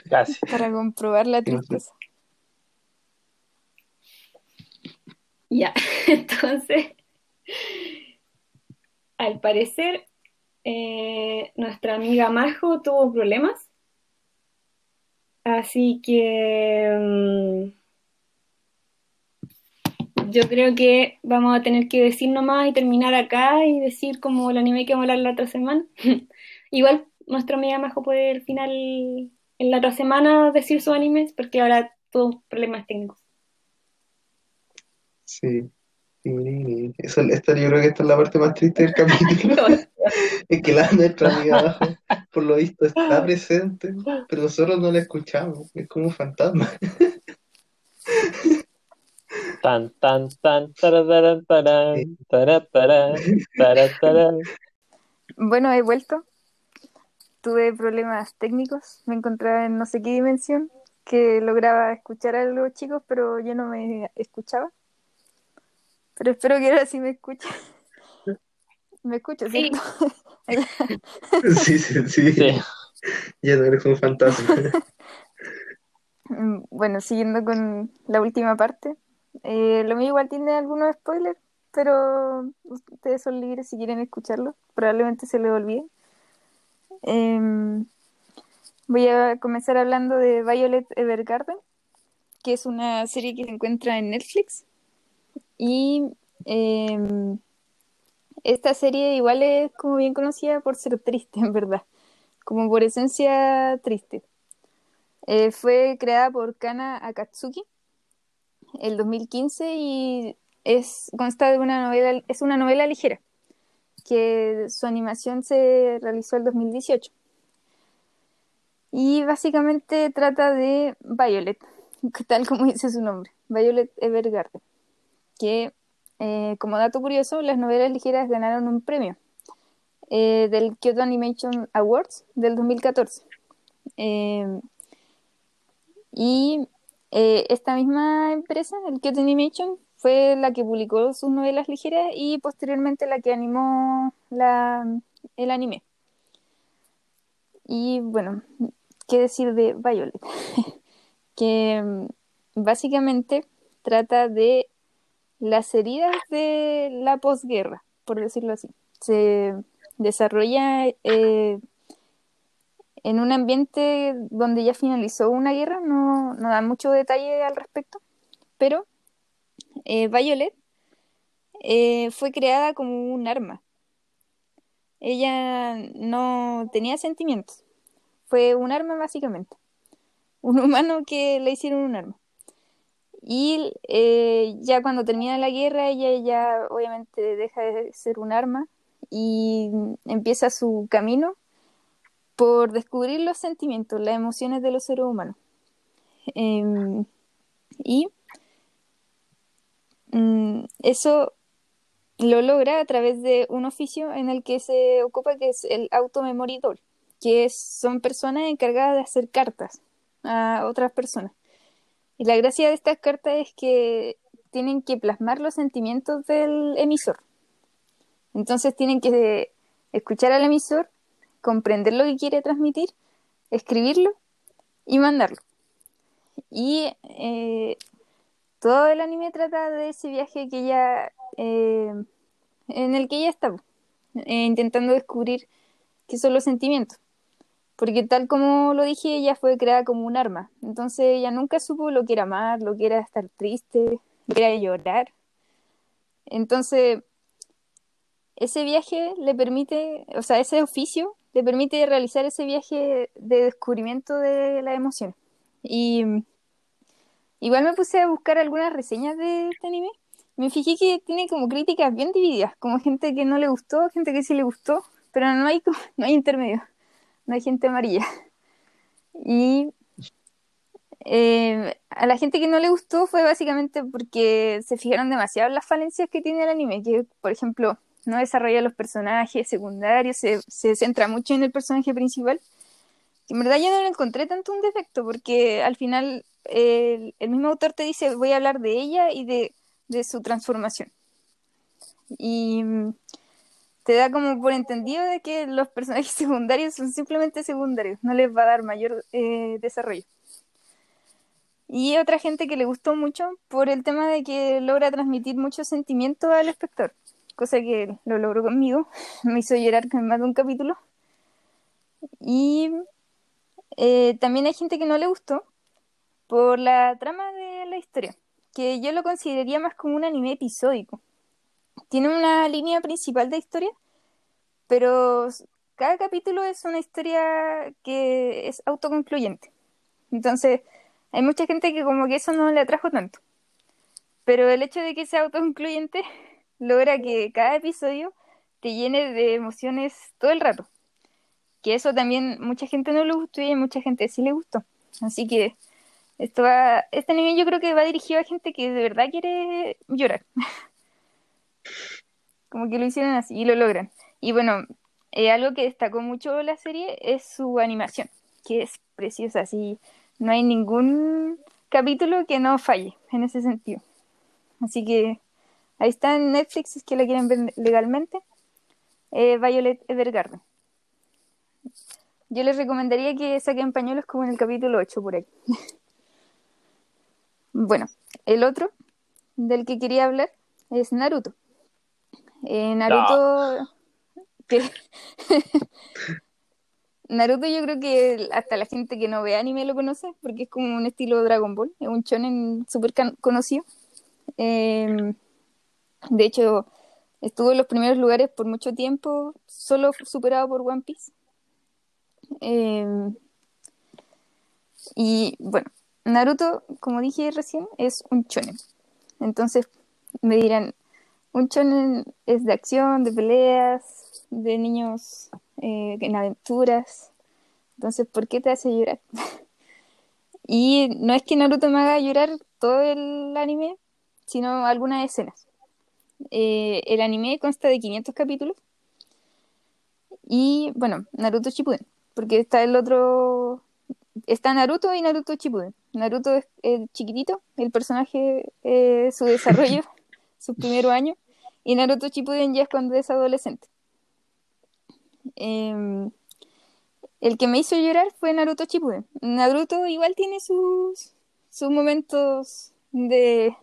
Casi. Para comprobar la tristeza. Ya, *laughs* entonces, al parecer, eh, nuestra amiga Majo tuvo problemas. Así que... Mm, yo creo que vamos a tener que decir nomás y terminar acá y decir como el anime que vamos a hablar la otra semana. *laughs* Igual nuestra amiga Majo puede al final, en la otra semana, decir sus animes porque ahora todos problemas técnicos. Sí. Eso, esta, yo creo que esta es la parte más triste del capítulo. *laughs* es que la nuestra amiga Majo, por lo visto, está presente, pero nosotros no la escuchamos. Es como un fantasma. Tan, tan, tan, tararán, tararán, Bueno, he vuelto. Tuve problemas técnicos. Me encontraba en no sé qué dimensión que lograba escuchar a los chicos, pero yo no me escuchaba. Pero espero que ahora sí me escuche. *laughs* Me escucho, ¿cierto? *laughs* Sí, sí, sí. sí. Ya no eres un fantasma. *laughs* Bueno, siguiendo con la última parte, eh, lo mío igual tiene algunos spoilers, pero ustedes son libres si quieren escucharlo. Probablemente se les olvide. Em, voy a comenzar hablando de Violet Evergarden, que es una serie que se encuentra en Netflix. Y em, esta serie igual es como bien conocida por ser triste, *laughs* en verdad. Como por esencia triste. Eh, fue creada por Kana Akatsuki el 2015 y es, consta de una novela, es una novela ligera, que su animación se realizó el 2018. Y básicamente trata de Violet, *laughs* tal como dice su nombre, Violet Evergarden, que eh, como dato curioso, las novelas ligeras ganaron un premio eh, del Kyoto Animation Awards del 2014. Eh, y eh, esta misma empresa, el Kyoto Animation, fue la que publicó sus novelas ligeras y posteriormente la que animó la, el anime. Y bueno, ¿qué decir de Violet? *laughs* que mm, básicamente trata de las heridas de la posguerra, por decirlo así. Se desarrolla eh, en un ambiente donde ya finalizó una guerra, no, no da mucho detalle al respecto, pero eh, Violet eh, fue creada como un arma. Ella no tenía sentimientos, fue un arma básicamente, un humano que le hicieron un arma. Y eh, ya cuando termina la guerra, ella ya obviamente deja de ser un arma y empieza su camino por descubrir los sentimientos, las emociones de los seres humanos. Em, y mm, eso lo logra a través de un oficio en el que se ocupa, que es el automemoridor, que son personas encargadas de hacer cartas a otras personas. Y la gracia de estas cartas es que tienen que plasmar los sentimientos del emisor. Entonces tienen que escuchar al emisor comprender lo que quiere transmitir, escribirlo y mandarlo. Y eh, todo el anime trata de ese viaje que ella, eh, en el que ella está, eh, intentando descubrir qué son los sentimientos. Porque tal como lo dije, ella fue creada como un arma. Entonces ella nunca supo lo que era amar, lo que era estar triste, lo que era llorar. Entonces, ese viaje le permite, o sea, ese oficio te permite realizar ese viaje de descubrimiento de la emoción. Y igual me puse a buscar algunas reseñas de este anime me fijé que tiene como críticas bien divididas, como gente que no le gustó, gente que sí le gustó, pero no hay, *laughs* no hay intermedio, no hay gente amarilla. *laughs* Y eh, a la gente que no le gustó fue básicamente porque se fijaron demasiado en las falencias que tiene el anime, que por ejemplo no desarrolla los personajes secundarios, se, se centra mucho en el personaje principal. En verdad yo no le encontré tanto un defecto, porque al final eh, el mismo autor te dice voy a hablar de ella y de, de su transformación. Y te da como por entendido de que los personajes *laughs* secundarios son simplemente secundarios, no les va a dar mayor eh, desarrollo. Y otra gente que le gustó mucho por el tema de que logra transmitir mucho sentimiento al espectador, cosa que lo logró conmigo, *laughs* me hizo llorar con más de un capítulo. Y eh, también hay gente que no le gustó por la trama de la historia, que yo lo consideraría más como un anime episódico. Tiene una línea principal de historia, pero cada capítulo es una historia que es autoconcluyente. Entonces, hay mucha gente que como que eso no le atrajo tanto. Pero el hecho de que sea autoconcluyente *laughs* logra que cada episodio te llene de emociones todo el rato. Que eso también mucha gente no le gustó y mucha gente sí le gustó. Así que esto va, este anime yo creo que va dirigido a gente que de verdad quiere llorar. *laughs* Como que lo hicieron así y lo logran. Y bueno, eh, algo que destacó mucho la serie es su animación, que es preciosa, así no hay ningún capítulo que no falle en ese sentido. Así que ahí está en Netflix si es que la quieren ver legalmente. eh, Violet Evergarden. Yo les recomendaría que saquen pañuelos como en el capítulo 8 por ahí. *laughs* bueno, el otro del que quería hablar es Naruto. Eh, Naruto. *laughs* Naruto yo creo que hasta la gente que no ve anime lo conoce, porque es como un estilo Dragon Ball, es un shonen súper conocido. Eh, de hecho, estuvo en los primeros lugares por mucho tiempo, solo superado por One Piece. Eh, y bueno, Naruto, como dije recién, es un shonen. Entonces me dirán, un shonen es de acción, de peleas, de niños eh, en aventuras. Entonces, ¿por qué te hace llorar? *laughs* y no es que Naruto me haga llorar todo el anime, sino algunas escenas. Eh, el anime consta de 500 capítulos. Y bueno, Naruto Shippuden, porque está el otro está Naruto y Naruto Shippuden. Naruto es el chiquitito, el personaje, eh, su desarrollo, *laughs* sus primeros años, y Naruto Shippuden ya es cuando es adolescente. Eh, el que me hizo llorar fue Naruto Shippuden. Naruto igual tiene sus, sus momentos de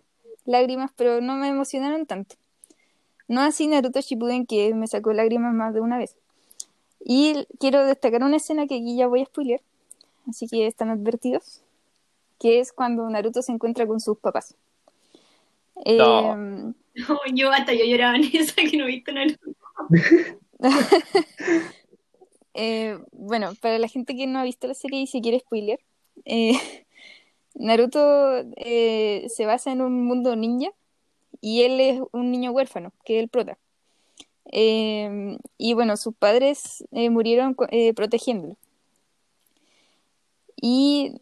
lágrimas, pero no me emocionaron tanto. No así Naruto Shippuden que me sacó lágrimas más de una vez. Y quiero destacar una escena que aquí ya voy a spoilear, así que están advertidos, que es cuando Naruto se encuentra con sus papás. Eh, *laughs* Yo hasta yo lloraba en esa que no he visto Naruto. *laughs* eh, bueno, para la gente que no ha visto la serie y se quiere spoilear, eh, *laughs* Naruto eh, se basa en un mundo ninja y él es un niño huérfano, que es el prota. Eh, y bueno, sus padres eh, murieron protegiéndolo. Y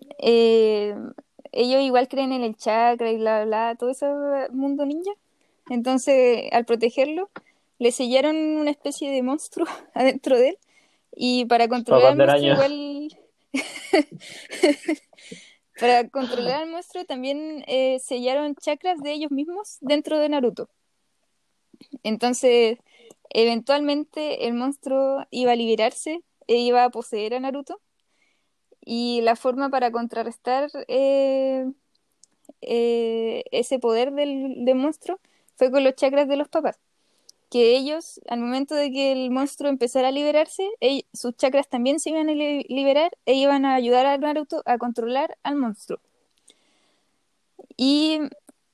ellos igual creen en el chakra y bla, bla, bla, todo ese mundo ninja. Entonces, al protegerlo, le sellaron una especie de monstruo *laughs* adentro de él. Y para controlar al monstruo, igual. Para controlar al monstruo *laughs* también eh, sellaron chakras de ellos mismos dentro de Naruto. Entonces, eventualmente el monstruo iba a liberarse e iba a poseer a Naruto. Y la forma para contrarrestar eh, eh, ese poder del, del monstruo fue con los chakras de los papás. Que ellos, al momento de que el monstruo empezara a liberarse, sus chakras también se iban a li- liberar e iban a ayudar a Naruto a controlar al monstruo. Y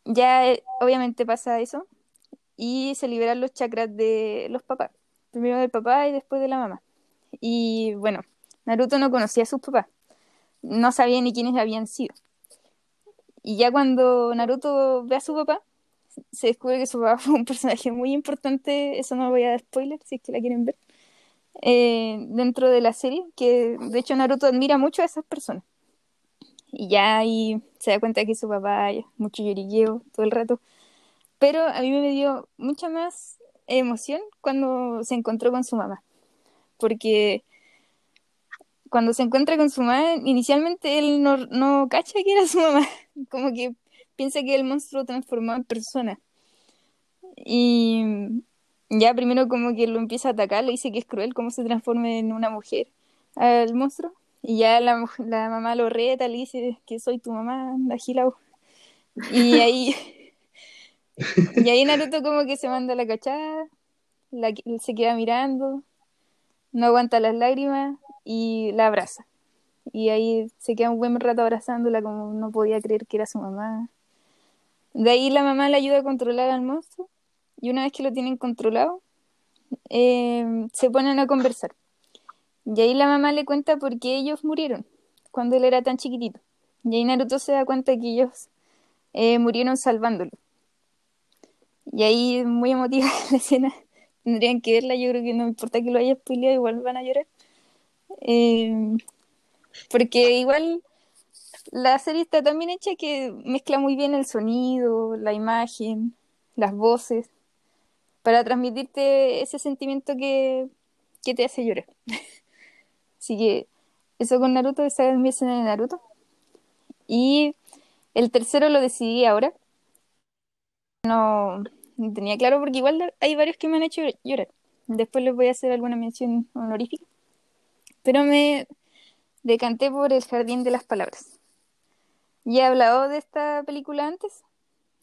ya eh, obviamente pasa eso y se liberan los chakras de los papás. Primero del papá y después de la mamá. Y bueno, Naruto no conocía a sus papás. No sabía ni quiénes habían sido. Y ya cuando Naruto ve a su papá, se descubre que su papá *laughs* fue un personaje muy importante, eso no voy a dar spoiler si es que la quieren ver, eh, dentro de la serie, que de hecho Naruto admira mucho a esas personas. Y ya ahí se da cuenta que su papá mucho lloriqueo todo el rato. Pero a mí me dio mucha más emoción cuando se encontró con su mamá. Porque cuando se encuentra con su mamá, inicialmente él no, no cacha que era su mamá. *laughs* Como que piensa que el monstruo transformó en persona. Y ya primero como que lo empieza a atacar, le dice que es cruel cómo se transforma en una mujer al monstruo. Y ya la, la mamá lo reta, le dice que soy tu mamá, agilao. Y ahí, *laughs* y ahí Naruto como que se manda la cachada, la, se queda mirando, no aguanta las lágrimas y la abraza. Y ahí se queda un buen rato abrazándola como no podía creer que era su mamá. De ahí la mamá le ayuda a controlar al monstruo y una vez que lo tienen controlado, eh, se ponen a conversar. Y ahí la mamá le cuenta por qué ellos murieron cuando él era tan chiquitito. Y ahí Naruto se da cuenta que ellos eh, murieron salvándolo. Y ahí muy emotiva *laughs* la escena. Tendrían que verla, yo creo que no importa que lo haya spoileado, igual van a llorar. Eh, porque igual la serie está tan hecha que mezcla muy bien el sonido, la imagen, las voces, para transmitirte ese sentimiento que, te hace llorar. *laughs* Así que eso con Naruto, esa es mi escena de Naruto. Y el tercero lo decidí ahora. No, tenía claro porque igual hay varios que me han hecho llorar. Después les voy a hacer alguna mención honorífica. Pero me decanté por El Jardín de las Palabras. Ya he hablado de esta película antes,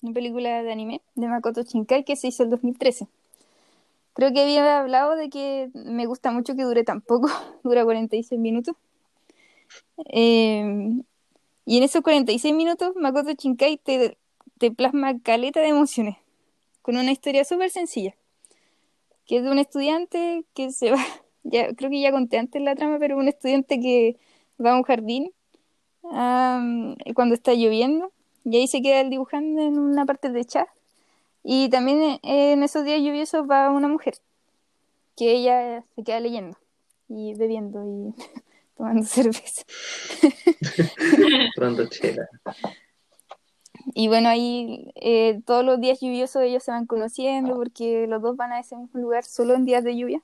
una película de anime de Makoto Shinkai que se hizo el 2013. Creo que había hablado de que me gusta mucho que dure tan poco, *laughs* dura 46 minutos. Eh, y en esos 46 minutos Makoto Shinkai te, te plasma caleta de emociones, con una historia súper sencilla, que es de un estudiante que se va, *laughs* ya creo que ya conté antes la trama, pero un estudiante que va a un jardín cuando está lloviendo y ahí se queda dibujando en una parte de chat. Y también eh, en esos días lluviosos va una mujer que ella se queda leyendo y bebiendo y *laughs* tomando cerveza. *laughs* Tomando chela. *laughs* Y bueno, ahí eh, todos los días lluviosos ellos se van conociendo porque los dos van a ese mismo lugar solo en días de lluvia.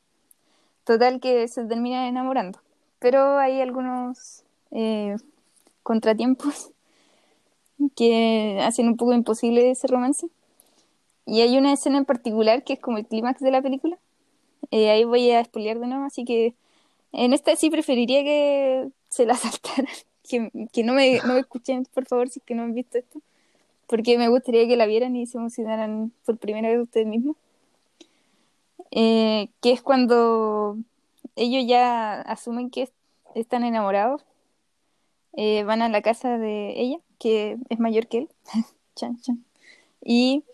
Total que se terminan enamorando. Pero hay algunos eh, contratiempos que hacen un poco imposible ese romance. Y hay una escena en particular que es como el clímax de la película. Eh, ahí voy a spoilear de nuevo, así que en esta sí preferiría que se la *laughs* saltaran, que, no, me, no me escuchen, por favor, si es que no han visto esto, porque me gustaría que la vieran y se emocionaran por primera vez ustedes mismos. Eh, que es cuando ellos ya asumen que están enamorados eh, van a la casa de ella, que es mayor que él, *laughs* chan, chan. y,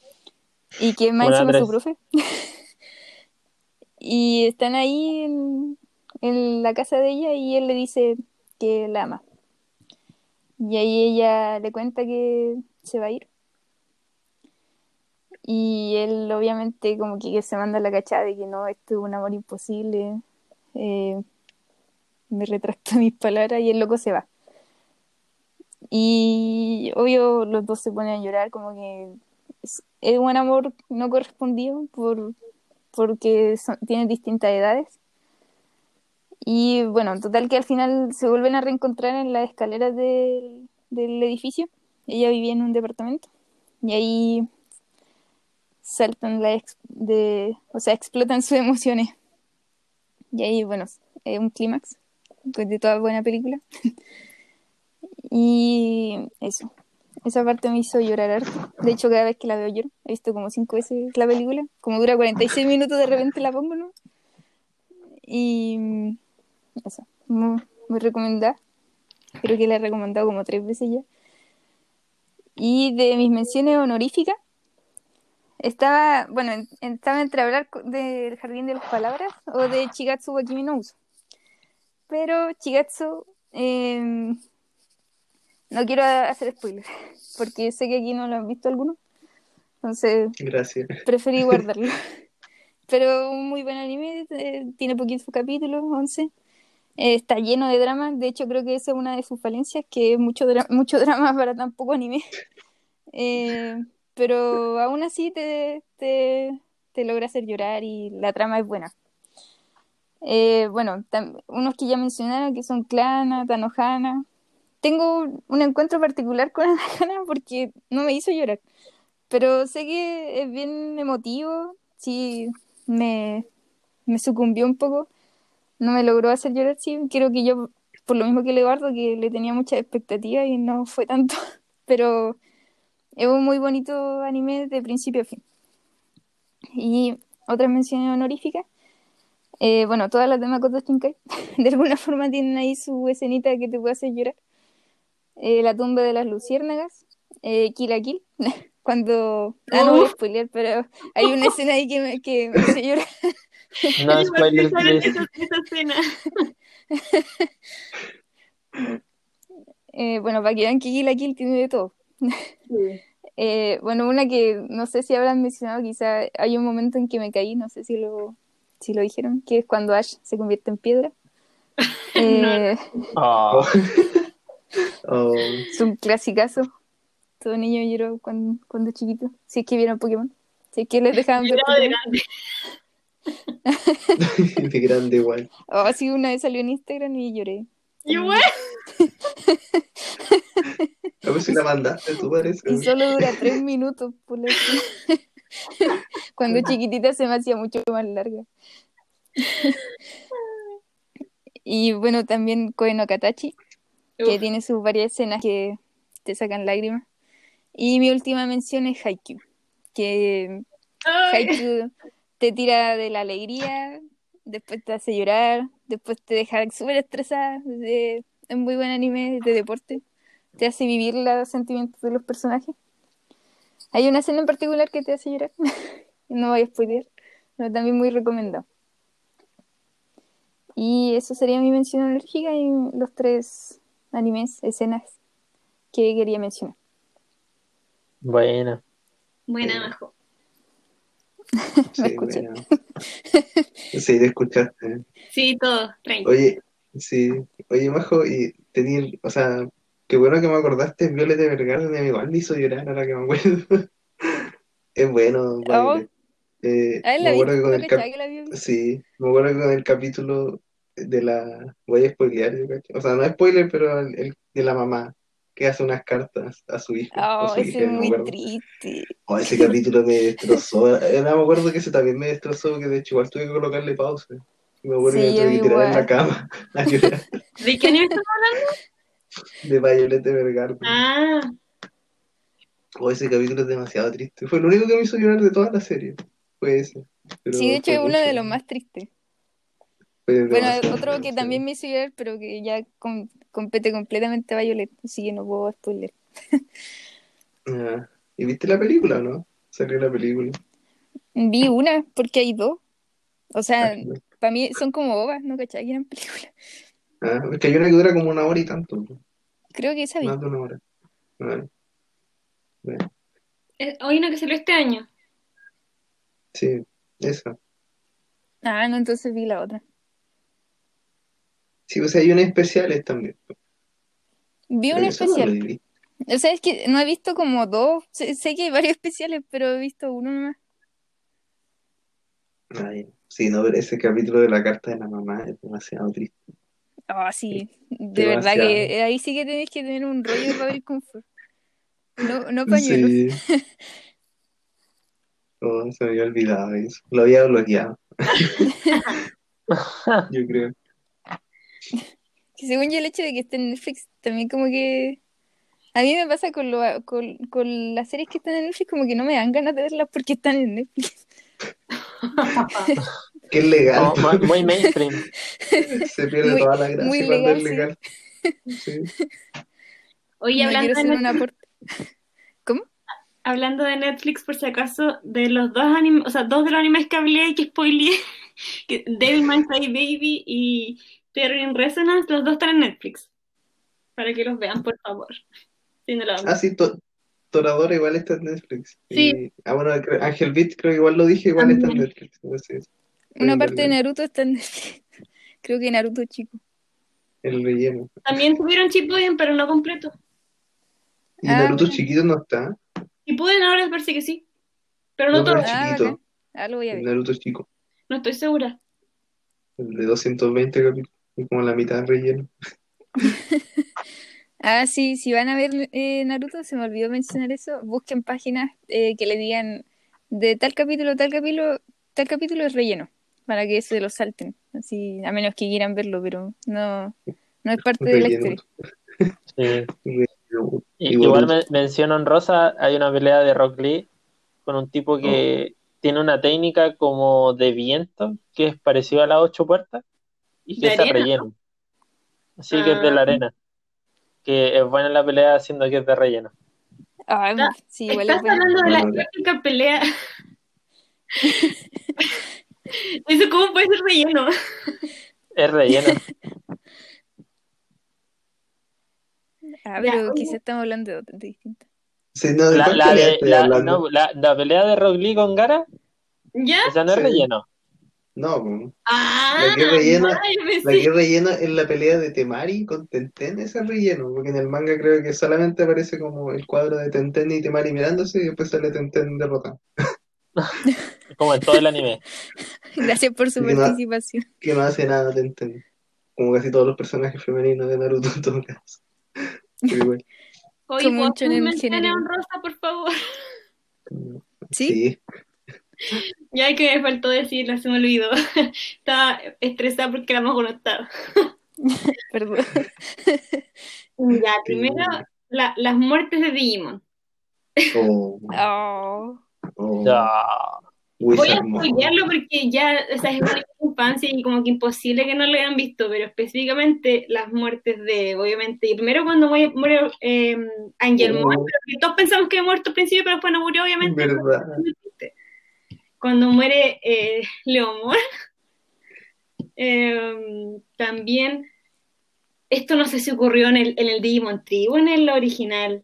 y que más encima es su profe. *laughs* y están ahí en, en la casa de ella y él le dice que la ama. Y ahí ella le cuenta que se va a ir. Y él obviamente como que se manda la cachada de que no, esto es un amor imposible. Eh, me retracto *laughs* mis palabras y el loco se va. Y obvio los dos se ponen a llorar como que es, un amor no correspondido por, porque tienen distintas edades. Y bueno, total que al final se vuelven a reencontrar en las escaleras del, del edificio. Ella vivía en un departamento y ahí saltan la de, o sea, explotan sus emociones. Y ahí, bueno, es un clímax de toda buena película. *laughs* Y eso. Esa parte me hizo llorar. De hecho, cada vez que la veo lloro. He visto como cinco veces la película. Como dura 46 minutos, de repente la pongo, ¿no? Y eso. Muy, muy recomendada. Creo que la he recomendado como tres veces ya. Y de mis menciones honoríficas, estaba, bueno, estaba entre hablar del Jardín de las Palabras o de Chigatsu wa Kimi no Uso. Pero Chigatsu eh, no quiero hacer spoilers, *laughs* porque sé que aquí no lo han visto algunos, Entonces Gracias. preferí *laughs* guardarlo. Pero un muy buen anime, eh, tiene poquitos capítulos, 11. Eh, está lleno de drama, de hecho creo que esa es una de sus falencias, que es mucho, dra- *laughs* mucho drama para tan poco anime. Eh, pero aún así te, te, te logra hacer llorar y la trama es buena. Bueno, unos que ya mencionaron que son Clana, Tanohana. Tengo un encuentro particular con *laughs* Anohana porque no me hizo llorar, pero sé que es bien emotivo, sí me, me sucumbió un poco, no me logró hacer llorar, sí, creo que yo, por lo mismo que Leonardo, que le tenía muchas expectativas y no fue tanto, *laughs* pero es un muy bonito anime de principio a fin. Y otras menciones honoríficas. Eh, bueno, todas las de Makoto Shinkai de alguna forma tienen ahí su escenita que te puede hacer llorar. Eh, la tumba de las luciérnagas, eh, Kill la Kill, *laughs* cuando... Ah, no voy a spoilear, pero *laughs* hay una escena ahí que me, que me hace llorar. No please. esa, esa escena. *laughs* Eh, bueno, para que vean que Kill la Kill tiene de todo. Eh, bueno, una que no sé si habrán mencionado, quizá hay un momento en que me caí, no sé si lo, si lo dijeron, que es cuando Ash se convierte en piedra. Eh, Oh, Oh, Es un clasicazo. Todo niño lloró cuando, cuando chiquito. Si es que vieron Pokémon. Si es que les dejaban ver Lloraba de Pokémon. grande. *laughs* de grande igual. Oh, sí, una vez salió en Instagram y lloré. Igual. A ver si la mandaste, tú parece. Y solo dura tres minutos. Por la *laughs* escena. Cuando chiquitita se me hacía mucho más larga. Y bueno, también Koe no Que tiene sus varias escenas que te sacan lágrimas. Y mi última mención es Haikyuu, que Ay, Haikyuu te tira de la alegría, después te hace llorar, después te deja súper estresada. de- Es muy buen anime de deporte. Te hace vivir los sentimientos de los personajes. Hay una escena en particular que te hace llorar. *laughs* no voy a spoilear, pero también muy recomendado. Y eso sería mi mención alérgica y los tres animes, escenas que quería mencionar. Buena. Buena, Majo. *laughs* Sí, escuché. bueno. Sí, te escuchaste. Sí, todo, tranqui. Oye, sí. Oye, Majo, y tenía, o sea, qué bueno que me acordaste, Violeta Vergara, de mi igual me hizo llorar ahora que me acuerdo. *laughs* Es bueno, Violet. Eh, me la vi, acuerdo que con el cap-. Sí, me acuerdo que con el capítulo de la. Voy a spoilear, yo cacho. O sea, no es spoiler, pero el, el de la mamá que hace unas cartas a su hijo. o Oh, su ese hija, es muy acuerdo. triste. Oh, ese capítulo me destrozó. Eh, no, me acuerdo que ese también me destrozó, que de hecho igual tuve que colocarle pausa. Y me acuerdo Sí, que me tuve que tirar en la cama *laughs* a llorar ¿De qué anime estás? de Violet Vergara. Ah, Oh, ese capítulo es demasiado triste. Fue lo único que me hizo llorar de toda la serie. Fue ese. Pero Sí, de hecho es uno de los más tristes. Bueno, otro que también me hizo llorar, pero que ya com- compete completamente a Violet, así que no puedo spoiler. Ah, ¿Y viste la película o no? Salió la película. Vi una, porque hay dos. O sea, Ah, no. para mí son como bobas, ¿no? ¿Cachai? Que eran películas. Ah, es que hay una que dura como una hora y tanto. Creo que esa vi. Más de una hora. Ah, bueno, eh, hoy una que salió este año. sí, esa. Ah, no, entonces vi la otra. Sí, o sea, hay unas especiales también. Vi no lo especial. vi. O sea, es que no he visto como dos. Sé, sé que hay varios especiales, pero he visto uno nomás. Ay, sí, no, pero ese capítulo de la carta de la mamá es demasiado triste. Ah, sí. De verdad que ahí sí que tenés que tener un rollo de papel confort. No, no *laughs* pañuelos. Sí. *laughs* Oh, se me había olvidado eso. Lo había bloqueado, *laughs* yo creo. *laughs* Que según yo el hecho de que esté en Netflix también como que... A mí me pasa con, lo, con, con las series que están en Netflix como que no me dan ganas de verlas porque están en Netflix. *laughs* Que es legal. Mu- muy mainstream. *laughs* Se pierde Muy- toda la gracia muy cuando es legal, legal. Sí. Oye, no hablando de Netflix. ¿Cómo? hablando de Netflix, por si acaso, de los dos animes, o sea, dos de los animes que hablé y que spoileé, que Devilman Baby y Terror in Resonance, los dos están en Netflix. Para que los vean, por favor. Si no Ah, sí, to- Toradora igual está en Netflix. Sí. Y- ah, bueno, Ángel Beat creo que igual lo dije, igual está en Netflix. No sé, Una Pueden parte de. Naruto está en Netflix. *laughs* Creo que Naruto chico. El relleno. También tuvieron Shippuden, pero no completo. Y Ah, Naruto chiquito no está. Shippuden ahora parece que sí. Pero no No, todo. Ah, chiquito. bacán. Ah, lo voy a ver. Naruto chico. No estoy segura. El de 220 capítulos. Y como la mitad relleno. *laughs* Ah, sí, si van a ver eh, Naruto, se me olvidó mencionar eso, busquen páginas eh, que le digan de tal capítulo, tal capítulo, tal capítulo es relleno, para que se lo salten, así, a menos que quieran verlo, pero no, no es parte de la Relleno. historia. Sí. Relleno. Y- igual me, menciono en Rosa, hay una pelea de Rock Lee con un tipo que tiene una técnica como de viento, que es parecido a las ocho puertas, y que ¿De es arena? relleno. Así que es de la Ah. arena. Que es buena la pelea haciendo que es de relleno. Ah, Está- sí, igual es Estás hablando de la clásica pelea. *laughs* Eso, ¿cómo puede ser relleno? Es relleno. Ah, pero quizás estamos hablando de otra distinta. Sí, no, ¿de La, la pelea de- la- no, la- la pelea de Rock Lee con Gara, ¿Ya? esa no es Sí. relleno. No, pues. Ah, La que rellena- La que rellena es la pelea de Temari con Tenten, ese es relleno, porque en el manga creo que solamente aparece como el cuadro de Tenten y Temari mirándose y después sale Tenten derrotado. *laughs* Como en todo el anime. *laughs* Gracias por su Sí, no. participación. Que no hace nada Tenten. Como casi todos los personajes femeninos de Naruto en todo caso. *laughs* Oye, Como un ¿puedo shonen mencionar genérico. a Rosa, por favor? ¿Sí? sí. Ya que me faltó decirlo, se me olvidó. *laughs* Estaba estresada porque la no estaba. Perdón. *laughs* Ya, primero, la- las muertes de Digimon. Oh, Oh. oh. Ya. Voy a spoilearlo porque ya, o sea, es una infancia y como que imposible que no lo hayan visto, pero específicamente las muertes de, obviamente, y primero cuando muere, muere eh, Angel Oh. Pero que todos pensamos que había muerto al principio, pero después no murió, obviamente. ¿Verdad? Cuando muere eh, Leomor, eh, también, esto no sé si ocurrió en el, en el Digimon Tree o en el original,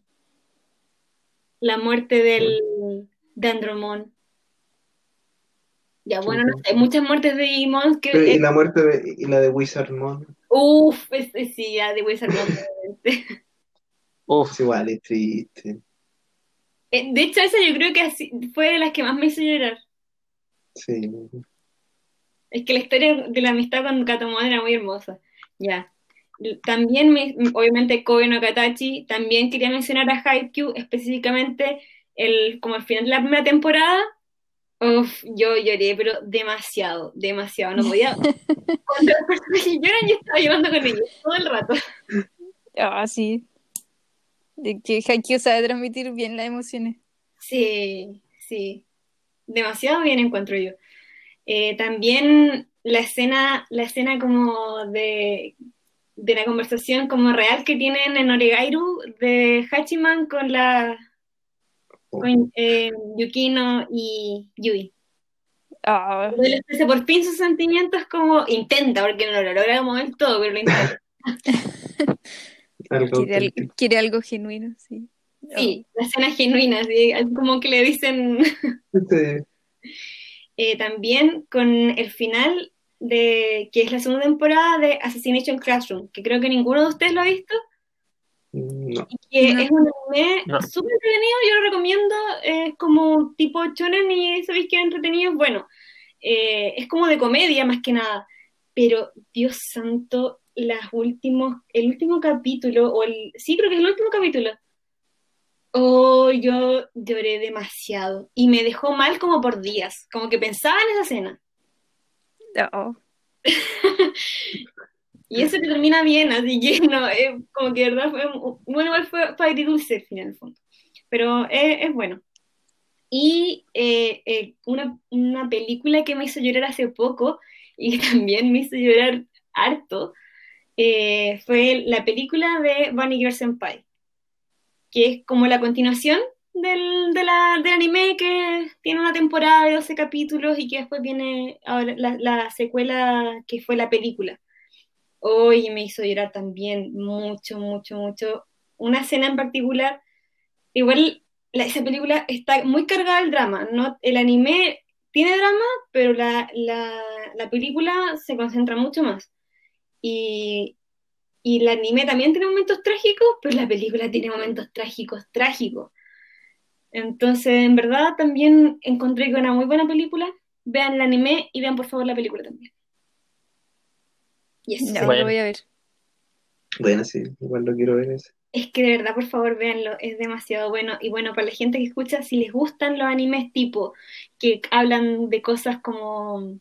la muerte del, de Andromon. Ya, bueno, no sé, muchas muertes de Digimon que... Pero, y la muerte de, y la de Wizard Mode Uf, es, es- sí, ya de Wizard Mode, obviamente. *laughs* Uf, es igual, es triste. Eh, De hecho, esa yo creo que así- fue de las que más me hizo llorar. Sí. Es que la historia de la amistad con Katomon era muy hermosa. Ya. También, me- obviamente, Kobe no Katachi. También quería mencionar a Haikyuu, específicamente el, como al final de la primera temporada. Uf, yo lloré, pero demasiado, demasiado. No podía. *laughs* Cuando los personajes lloran, yo estaba llorando con ellos todo el rato. Ah, sí. De que Haikyuu sabe transmitir bien las emociones. Sí, sí. Demasiado bien encuentro yo. Eh, también la escena, la escena como de, de la conversación como real que tienen en Oregairu de Hachiman con la con eh, Yukino y Yui. Ah, por fin sus sentimientos como intenta, porque no lo logra del todo, pero lo intenta. *laughs* *laughs* Algo quiere, al- auténtico. quiere algo genuino, sí. Sí, la escena genuina, así, como que le dicen Sí. *laughs* Eh, también con el final de que es la segunda temporada de Assassination Classroom, que creo que ninguno de ustedes lo ha visto, No. y que No. es un anime No. súper entretenido, yo lo recomiendo, es como tipo shonen y sabéis que es entretenido, bueno, eh, es como de comedia más que nada, pero Dios santo, las últimos, el último capítulo, o el, sí creo que es el último capítulo, Oh, yo lloré demasiado y me dejó mal como por días, como que pensaba en esa escena. Oh. *laughs* Y eso que termina bien, así que no, eh, como que de verdad fue, bueno, igual fue, fue agridulce al final, en el fondo. Pero eh, es bueno. Y eh, eh, una, una película que me hizo llorar hace poco y que *laughs* también me hizo llorar harto eh, fue la película de Bunny Girl Senpai, que es como la continuación del, del anime que tiene una temporada de 12 capítulos y que después viene la, la secuela que fue la película. Hoy me hizo llorar también mucho, mucho, mucho. Una escena en particular, igual la- esa película está muy cargada al drama. ¿no? El anime tiene drama, pero la, la, la película se concentra mucho más. Y, y el anime también tiene momentos trágicos, pero la película tiene momentos trágicos, trágicos. Entonces, en verdad, también encontré que era una muy buena película. Vean el anime y vean por favor la película también. Y eso. Ya, Bueno. lo voy a ver. Bueno, sí, igual lo quiero ver ese. Es que de verdad, por favor, véanlo, es demasiado bueno. Y bueno, para la gente que escucha, si les gustan los animes tipo que hablan de cosas como,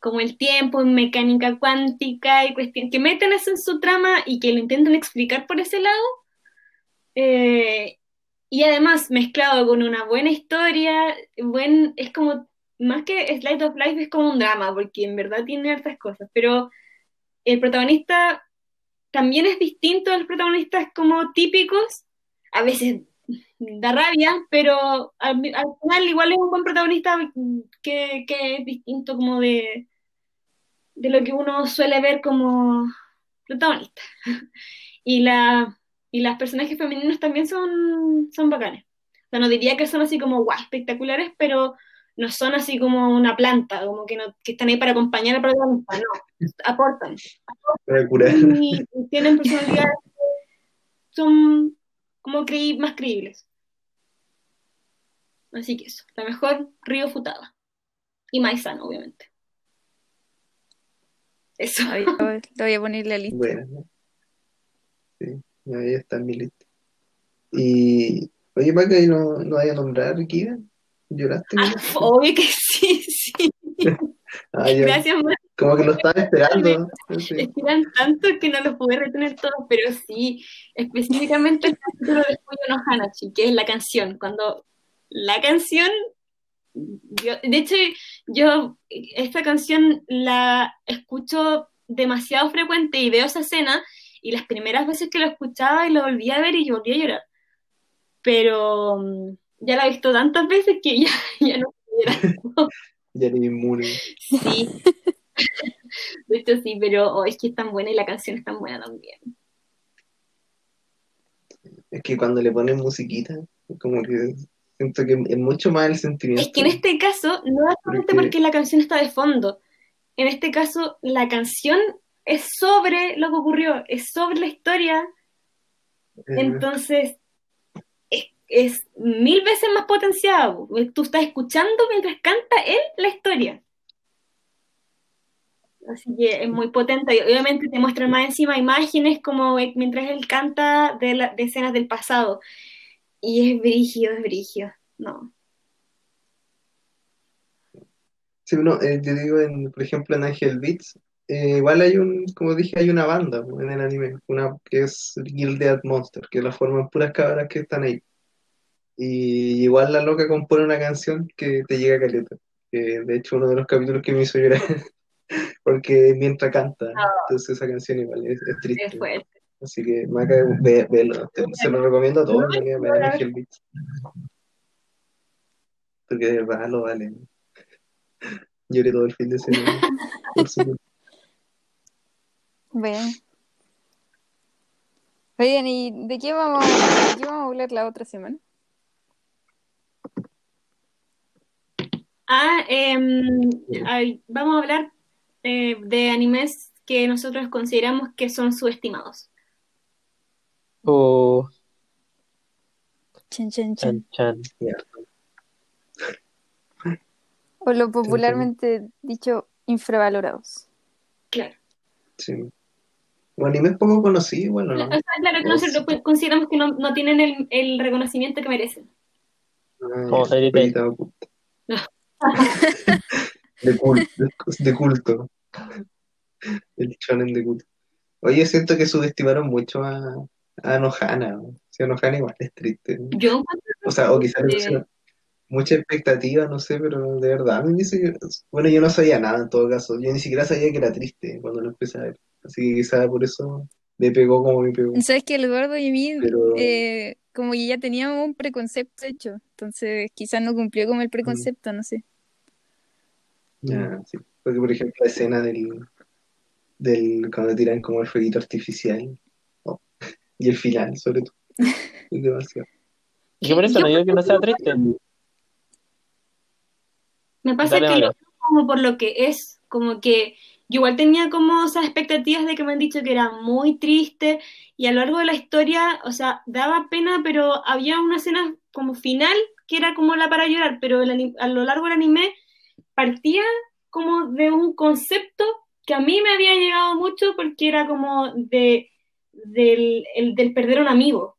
como el tiempo, mecánica cuántica y cuestión, que meten eso en su trama y que lo intenten explicar por ese lado, eh, y además mezclado con una buena historia, buen, es como, más que Slide of Life, es como un drama, porque en verdad tiene hartas cosas, pero el protagonista también es distinto a los protagonistas como típicos. A veces da rabia, pero al, al final igual es un buen protagonista que, que es distinto como de, de lo que uno suele ver como protagonista. *laughs* Y, la, y las personajes femeninos también son, son bacanes. O sea, no diría que son así como guau, espectaculares, pero no son así como una planta, como que, no, que están ahí para acompañar al protagonista, no, aportan curar. y tienen personalidades que son como creí más creíbles. Así que eso, la mejor Río Futada. Y Maizano, obviamente. Eso. Ahí lo voy- lo voy a poner en la lista. Bueno, ¿no? sí, ahí está en mi lista. Y, oye, Paca, ¿y no, no vaya a nombrar Kira? ¿Lloraste? Ah, *laughs* obvio que sí, sí. *laughs* Ah, ya. Gracias, Mar. Como que lo estaba esperando. Sí. Estiran tanto que no lo pude retener todo, pero sí, específicamente el capítulo de Fuyo no Hanachi, que es la canción. Cuando la canción, yo- de hecho, yo esta canción la escucho demasiado frecuente y veo esa escena, y las primeras veces que lo escuchaba y lo volví a ver y yo volví a llorar. Pero mm, ya la he visto tantas veces que ya, *laughs* ya no. *laughs* Ya ni inmune. Sí. *laughs* De hecho, sí, pero oh, es que es tan buena y la canción es tan buena también. Es que cuando le ponen musiquita, como que siento que es mucho más el sentimiento. Es que en este caso, no es solamente Porque- porque la canción está de fondo. En este caso, la canción es sobre lo que ocurrió, es sobre la historia. Eh, Entonces, es, es mil veces más potenciado. Tú estás escuchando mientras canta él la historia. Así que es muy potente. Y obviamente te muestran más encima imágenes como mientras él canta de, la- de escenas del pasado. Y es brígido, es brígido. No. Sí, no, eh, yo digo, en, por ejemplo, en Angel Beats, eh, igual hay un, como dije, hay una banda en el anime, una que es Gilded Monster, que la forman puras cabras que están ahí. Y igual la loca compone una canción que te llega caleta. Que de hecho, uno de los capítulos que me hizo llorar, *laughs* porque mientras canta, entonces esa canción igual es, es Es triste. fuerte. Así que, Maca, ve, te- se lo recomiendo a todos, vean Angel Beats. Porque de verdad lo vale. Lloré todo el fin de semana. *laughs* Bueno. Oigan, ¿y de qué vamos, de qué vamos a hablar la otra semana? Ah, em, ay, vamos a hablar eh, de animes que nosotros consideramos que son subestimados. Oh, Chan, chan, chan. chan, chan. Ya. O lo popularmente dicho, infravalorados. Claro. Sí. Un anime poco conocido, bueno, O ¿no? sea, claro que nosotros pues, consideramos que no, no tienen el, el reconocimiento que merecen. Ah, Como oculta. *laughs* De culto, de culto. El shonen de culto. Oye, siento que subestimaron mucho a, a. Si a Nohana igual es triste. ¿no? Yo O sea, o quizás mucha expectativa, no sé, pero de verdad, a mí me dice que- bueno, yo no sabía nada en todo caso, yo ni siquiera sabía que era triste cuando lo empecé a ver, así que quizás por eso me pegó como me pegó, ¿Sabes que Eduardo y a mí, pero eh, como que ya teníamos un preconcepto hecho, entonces quizás no cumplió con el preconcepto, no sé. ya, sí, porque por ejemplo la escena del, del cuando tiran como el fueguito artificial, y el final sobre todo, *laughs* es demasiado. Yo por eso Yo no digo que no sea triste. Me pasa Dale, que lo como por lo que es, como que yo igual tenía como esas expectativas de que me han dicho que era muy triste y a lo largo de la historia, o sea, daba pena, pero había una escena como final que era como la para llorar, pero el a lo largo del anime partía como de un concepto que a mí me había llegado mucho porque era como de, del, el- del perder a un amigo.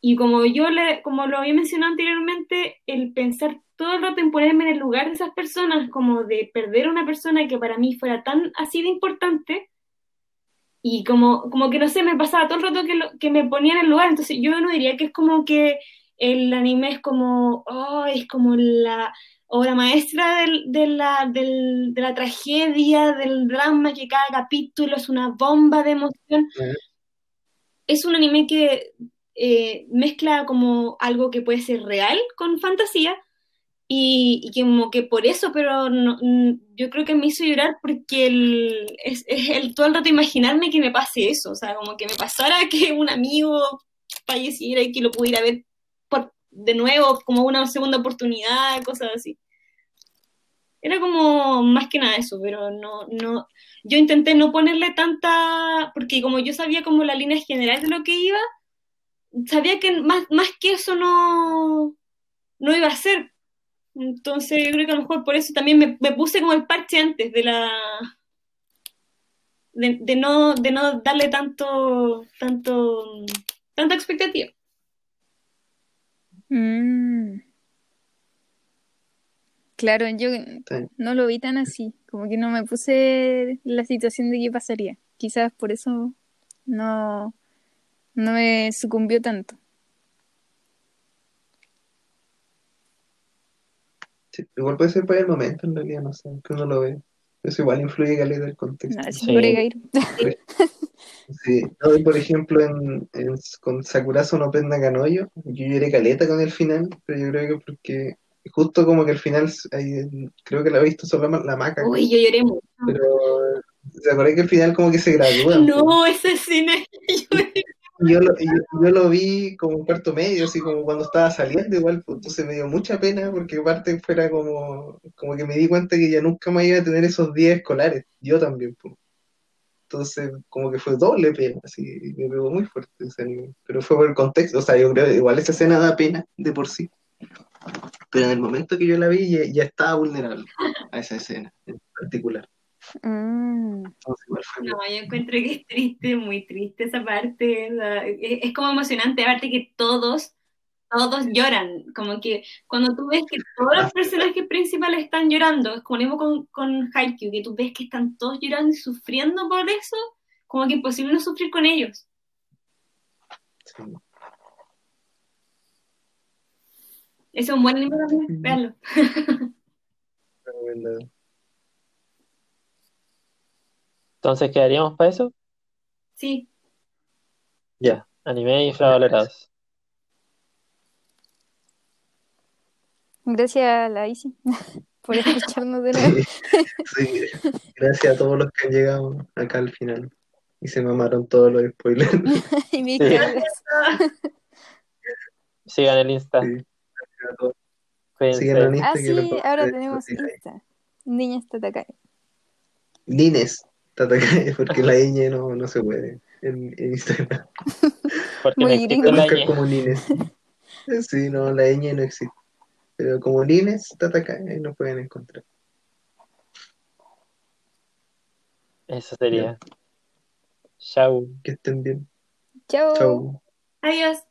Y como yo le, como lo había mencionado anteriormente, el pensar todo el rato en ponerme en el lugar de esas personas, como de perder a una persona que para mí fuera tan así de importante, y como, como que no sé, me pasaba todo el rato que, lo- que me ponía en el lugar, entonces yo no diría que es como que el anime es como, oh, es como la obra maestra del- de, la, del- de la tragedia, del drama, que cada capítulo es una bomba de emoción. Es un anime que eh, mezcla como algo que puede ser real con fantasía y, y que como que por eso, pero no- yo creo que me hizo llorar porque el, es, es el todo el rato imaginarme que me pase eso, o sea, como que me pasara que un amigo falleciera y que lo pudiera ver de nuevo como una segunda oportunidad, cosas así. Era como más que nada eso, pero no, no, yo intenté no ponerle tanta, porque como yo sabía como la línea general de lo que iba, sabía que más, más que eso no, no iba a ser. Entonces yo creo que a lo mejor por eso también me, me puse como el parche antes de la de, no, de no darle tanto, tanto, tanta expectativa. Mm. Claro, yo Sí. no lo vi tan así, como que no me puse la situación de qué pasaría. Quizás por eso no, no me sucumbió tanto. Sí, igual puede ser por el momento, en realidad, no sé, que uno lo ve. Eso igual influye caleta del contexto. Nada, Sí. no, y por ejemplo, en, en- con Sakurazo no Penda Kanoyo, yo lloré caleta con el final, pero yo creo que porque justo como que el final, ahí, creo que la he visto solo la, maca, Uy, yo lloré mucho. pero se acuerda que el final como que se gradúa. No, esa *laughs* escena. lloré. Yo, lo, yo, lo vi como en cuarto medio, así como cuando estaba saliendo, igual, pues, entonces me dio mucha pena porque aparte fuera como, como que me di cuenta que ya nunca más iba a tener esos días escolares, yo también, pues. Entonces, como que fue doble pena, así, me pegó muy fuerte ese. Pero fue por el contexto, o sea, yo creo que igual esa escena da pena de por sí. Pero en el momento que yo la vi ya estaba vulnerable a esa escena en particular. Mm. Entonces, igual fue No, yo encuentro que es triste, muy triste esa parte. o sea, es, es como emocionante, aparte que todos, todos lloran. Como que cuando tú ves que todos los personajes principales están llorando, es como lo mismo con, con Haikyuu, que tú ves que están todos llorando y sufriendo por eso, como que imposible no sufrir con ellos. sí. Ese es un buen anime también, véanlo. *laughs* Recomendado. Entonces, ¿quedaríamos para eso? Sí, Ya, anime infravalorados. Gracias a la Isi *laughs* por escucharnos de nuevo. *laughs* Sí, sí, gracias a todos los que han llegado acá al final y se mamaron todos los spoilers. *laughs* y mis Sí. Sigan el Insta. En Ah, Insta lo sí, ahora tenemos. Insta. Niña está acá. Nines, *laughs* porque la ñ no, no se puede en, en Instagram. Porque no Muy existe gringo. la ñ. como Nines. Sí, no, la ñ no existe. Pero como Nines, Tatakae, nos pueden encontrar. Eso sería. Chau. Que estén bien. Chao. Chau. adiós.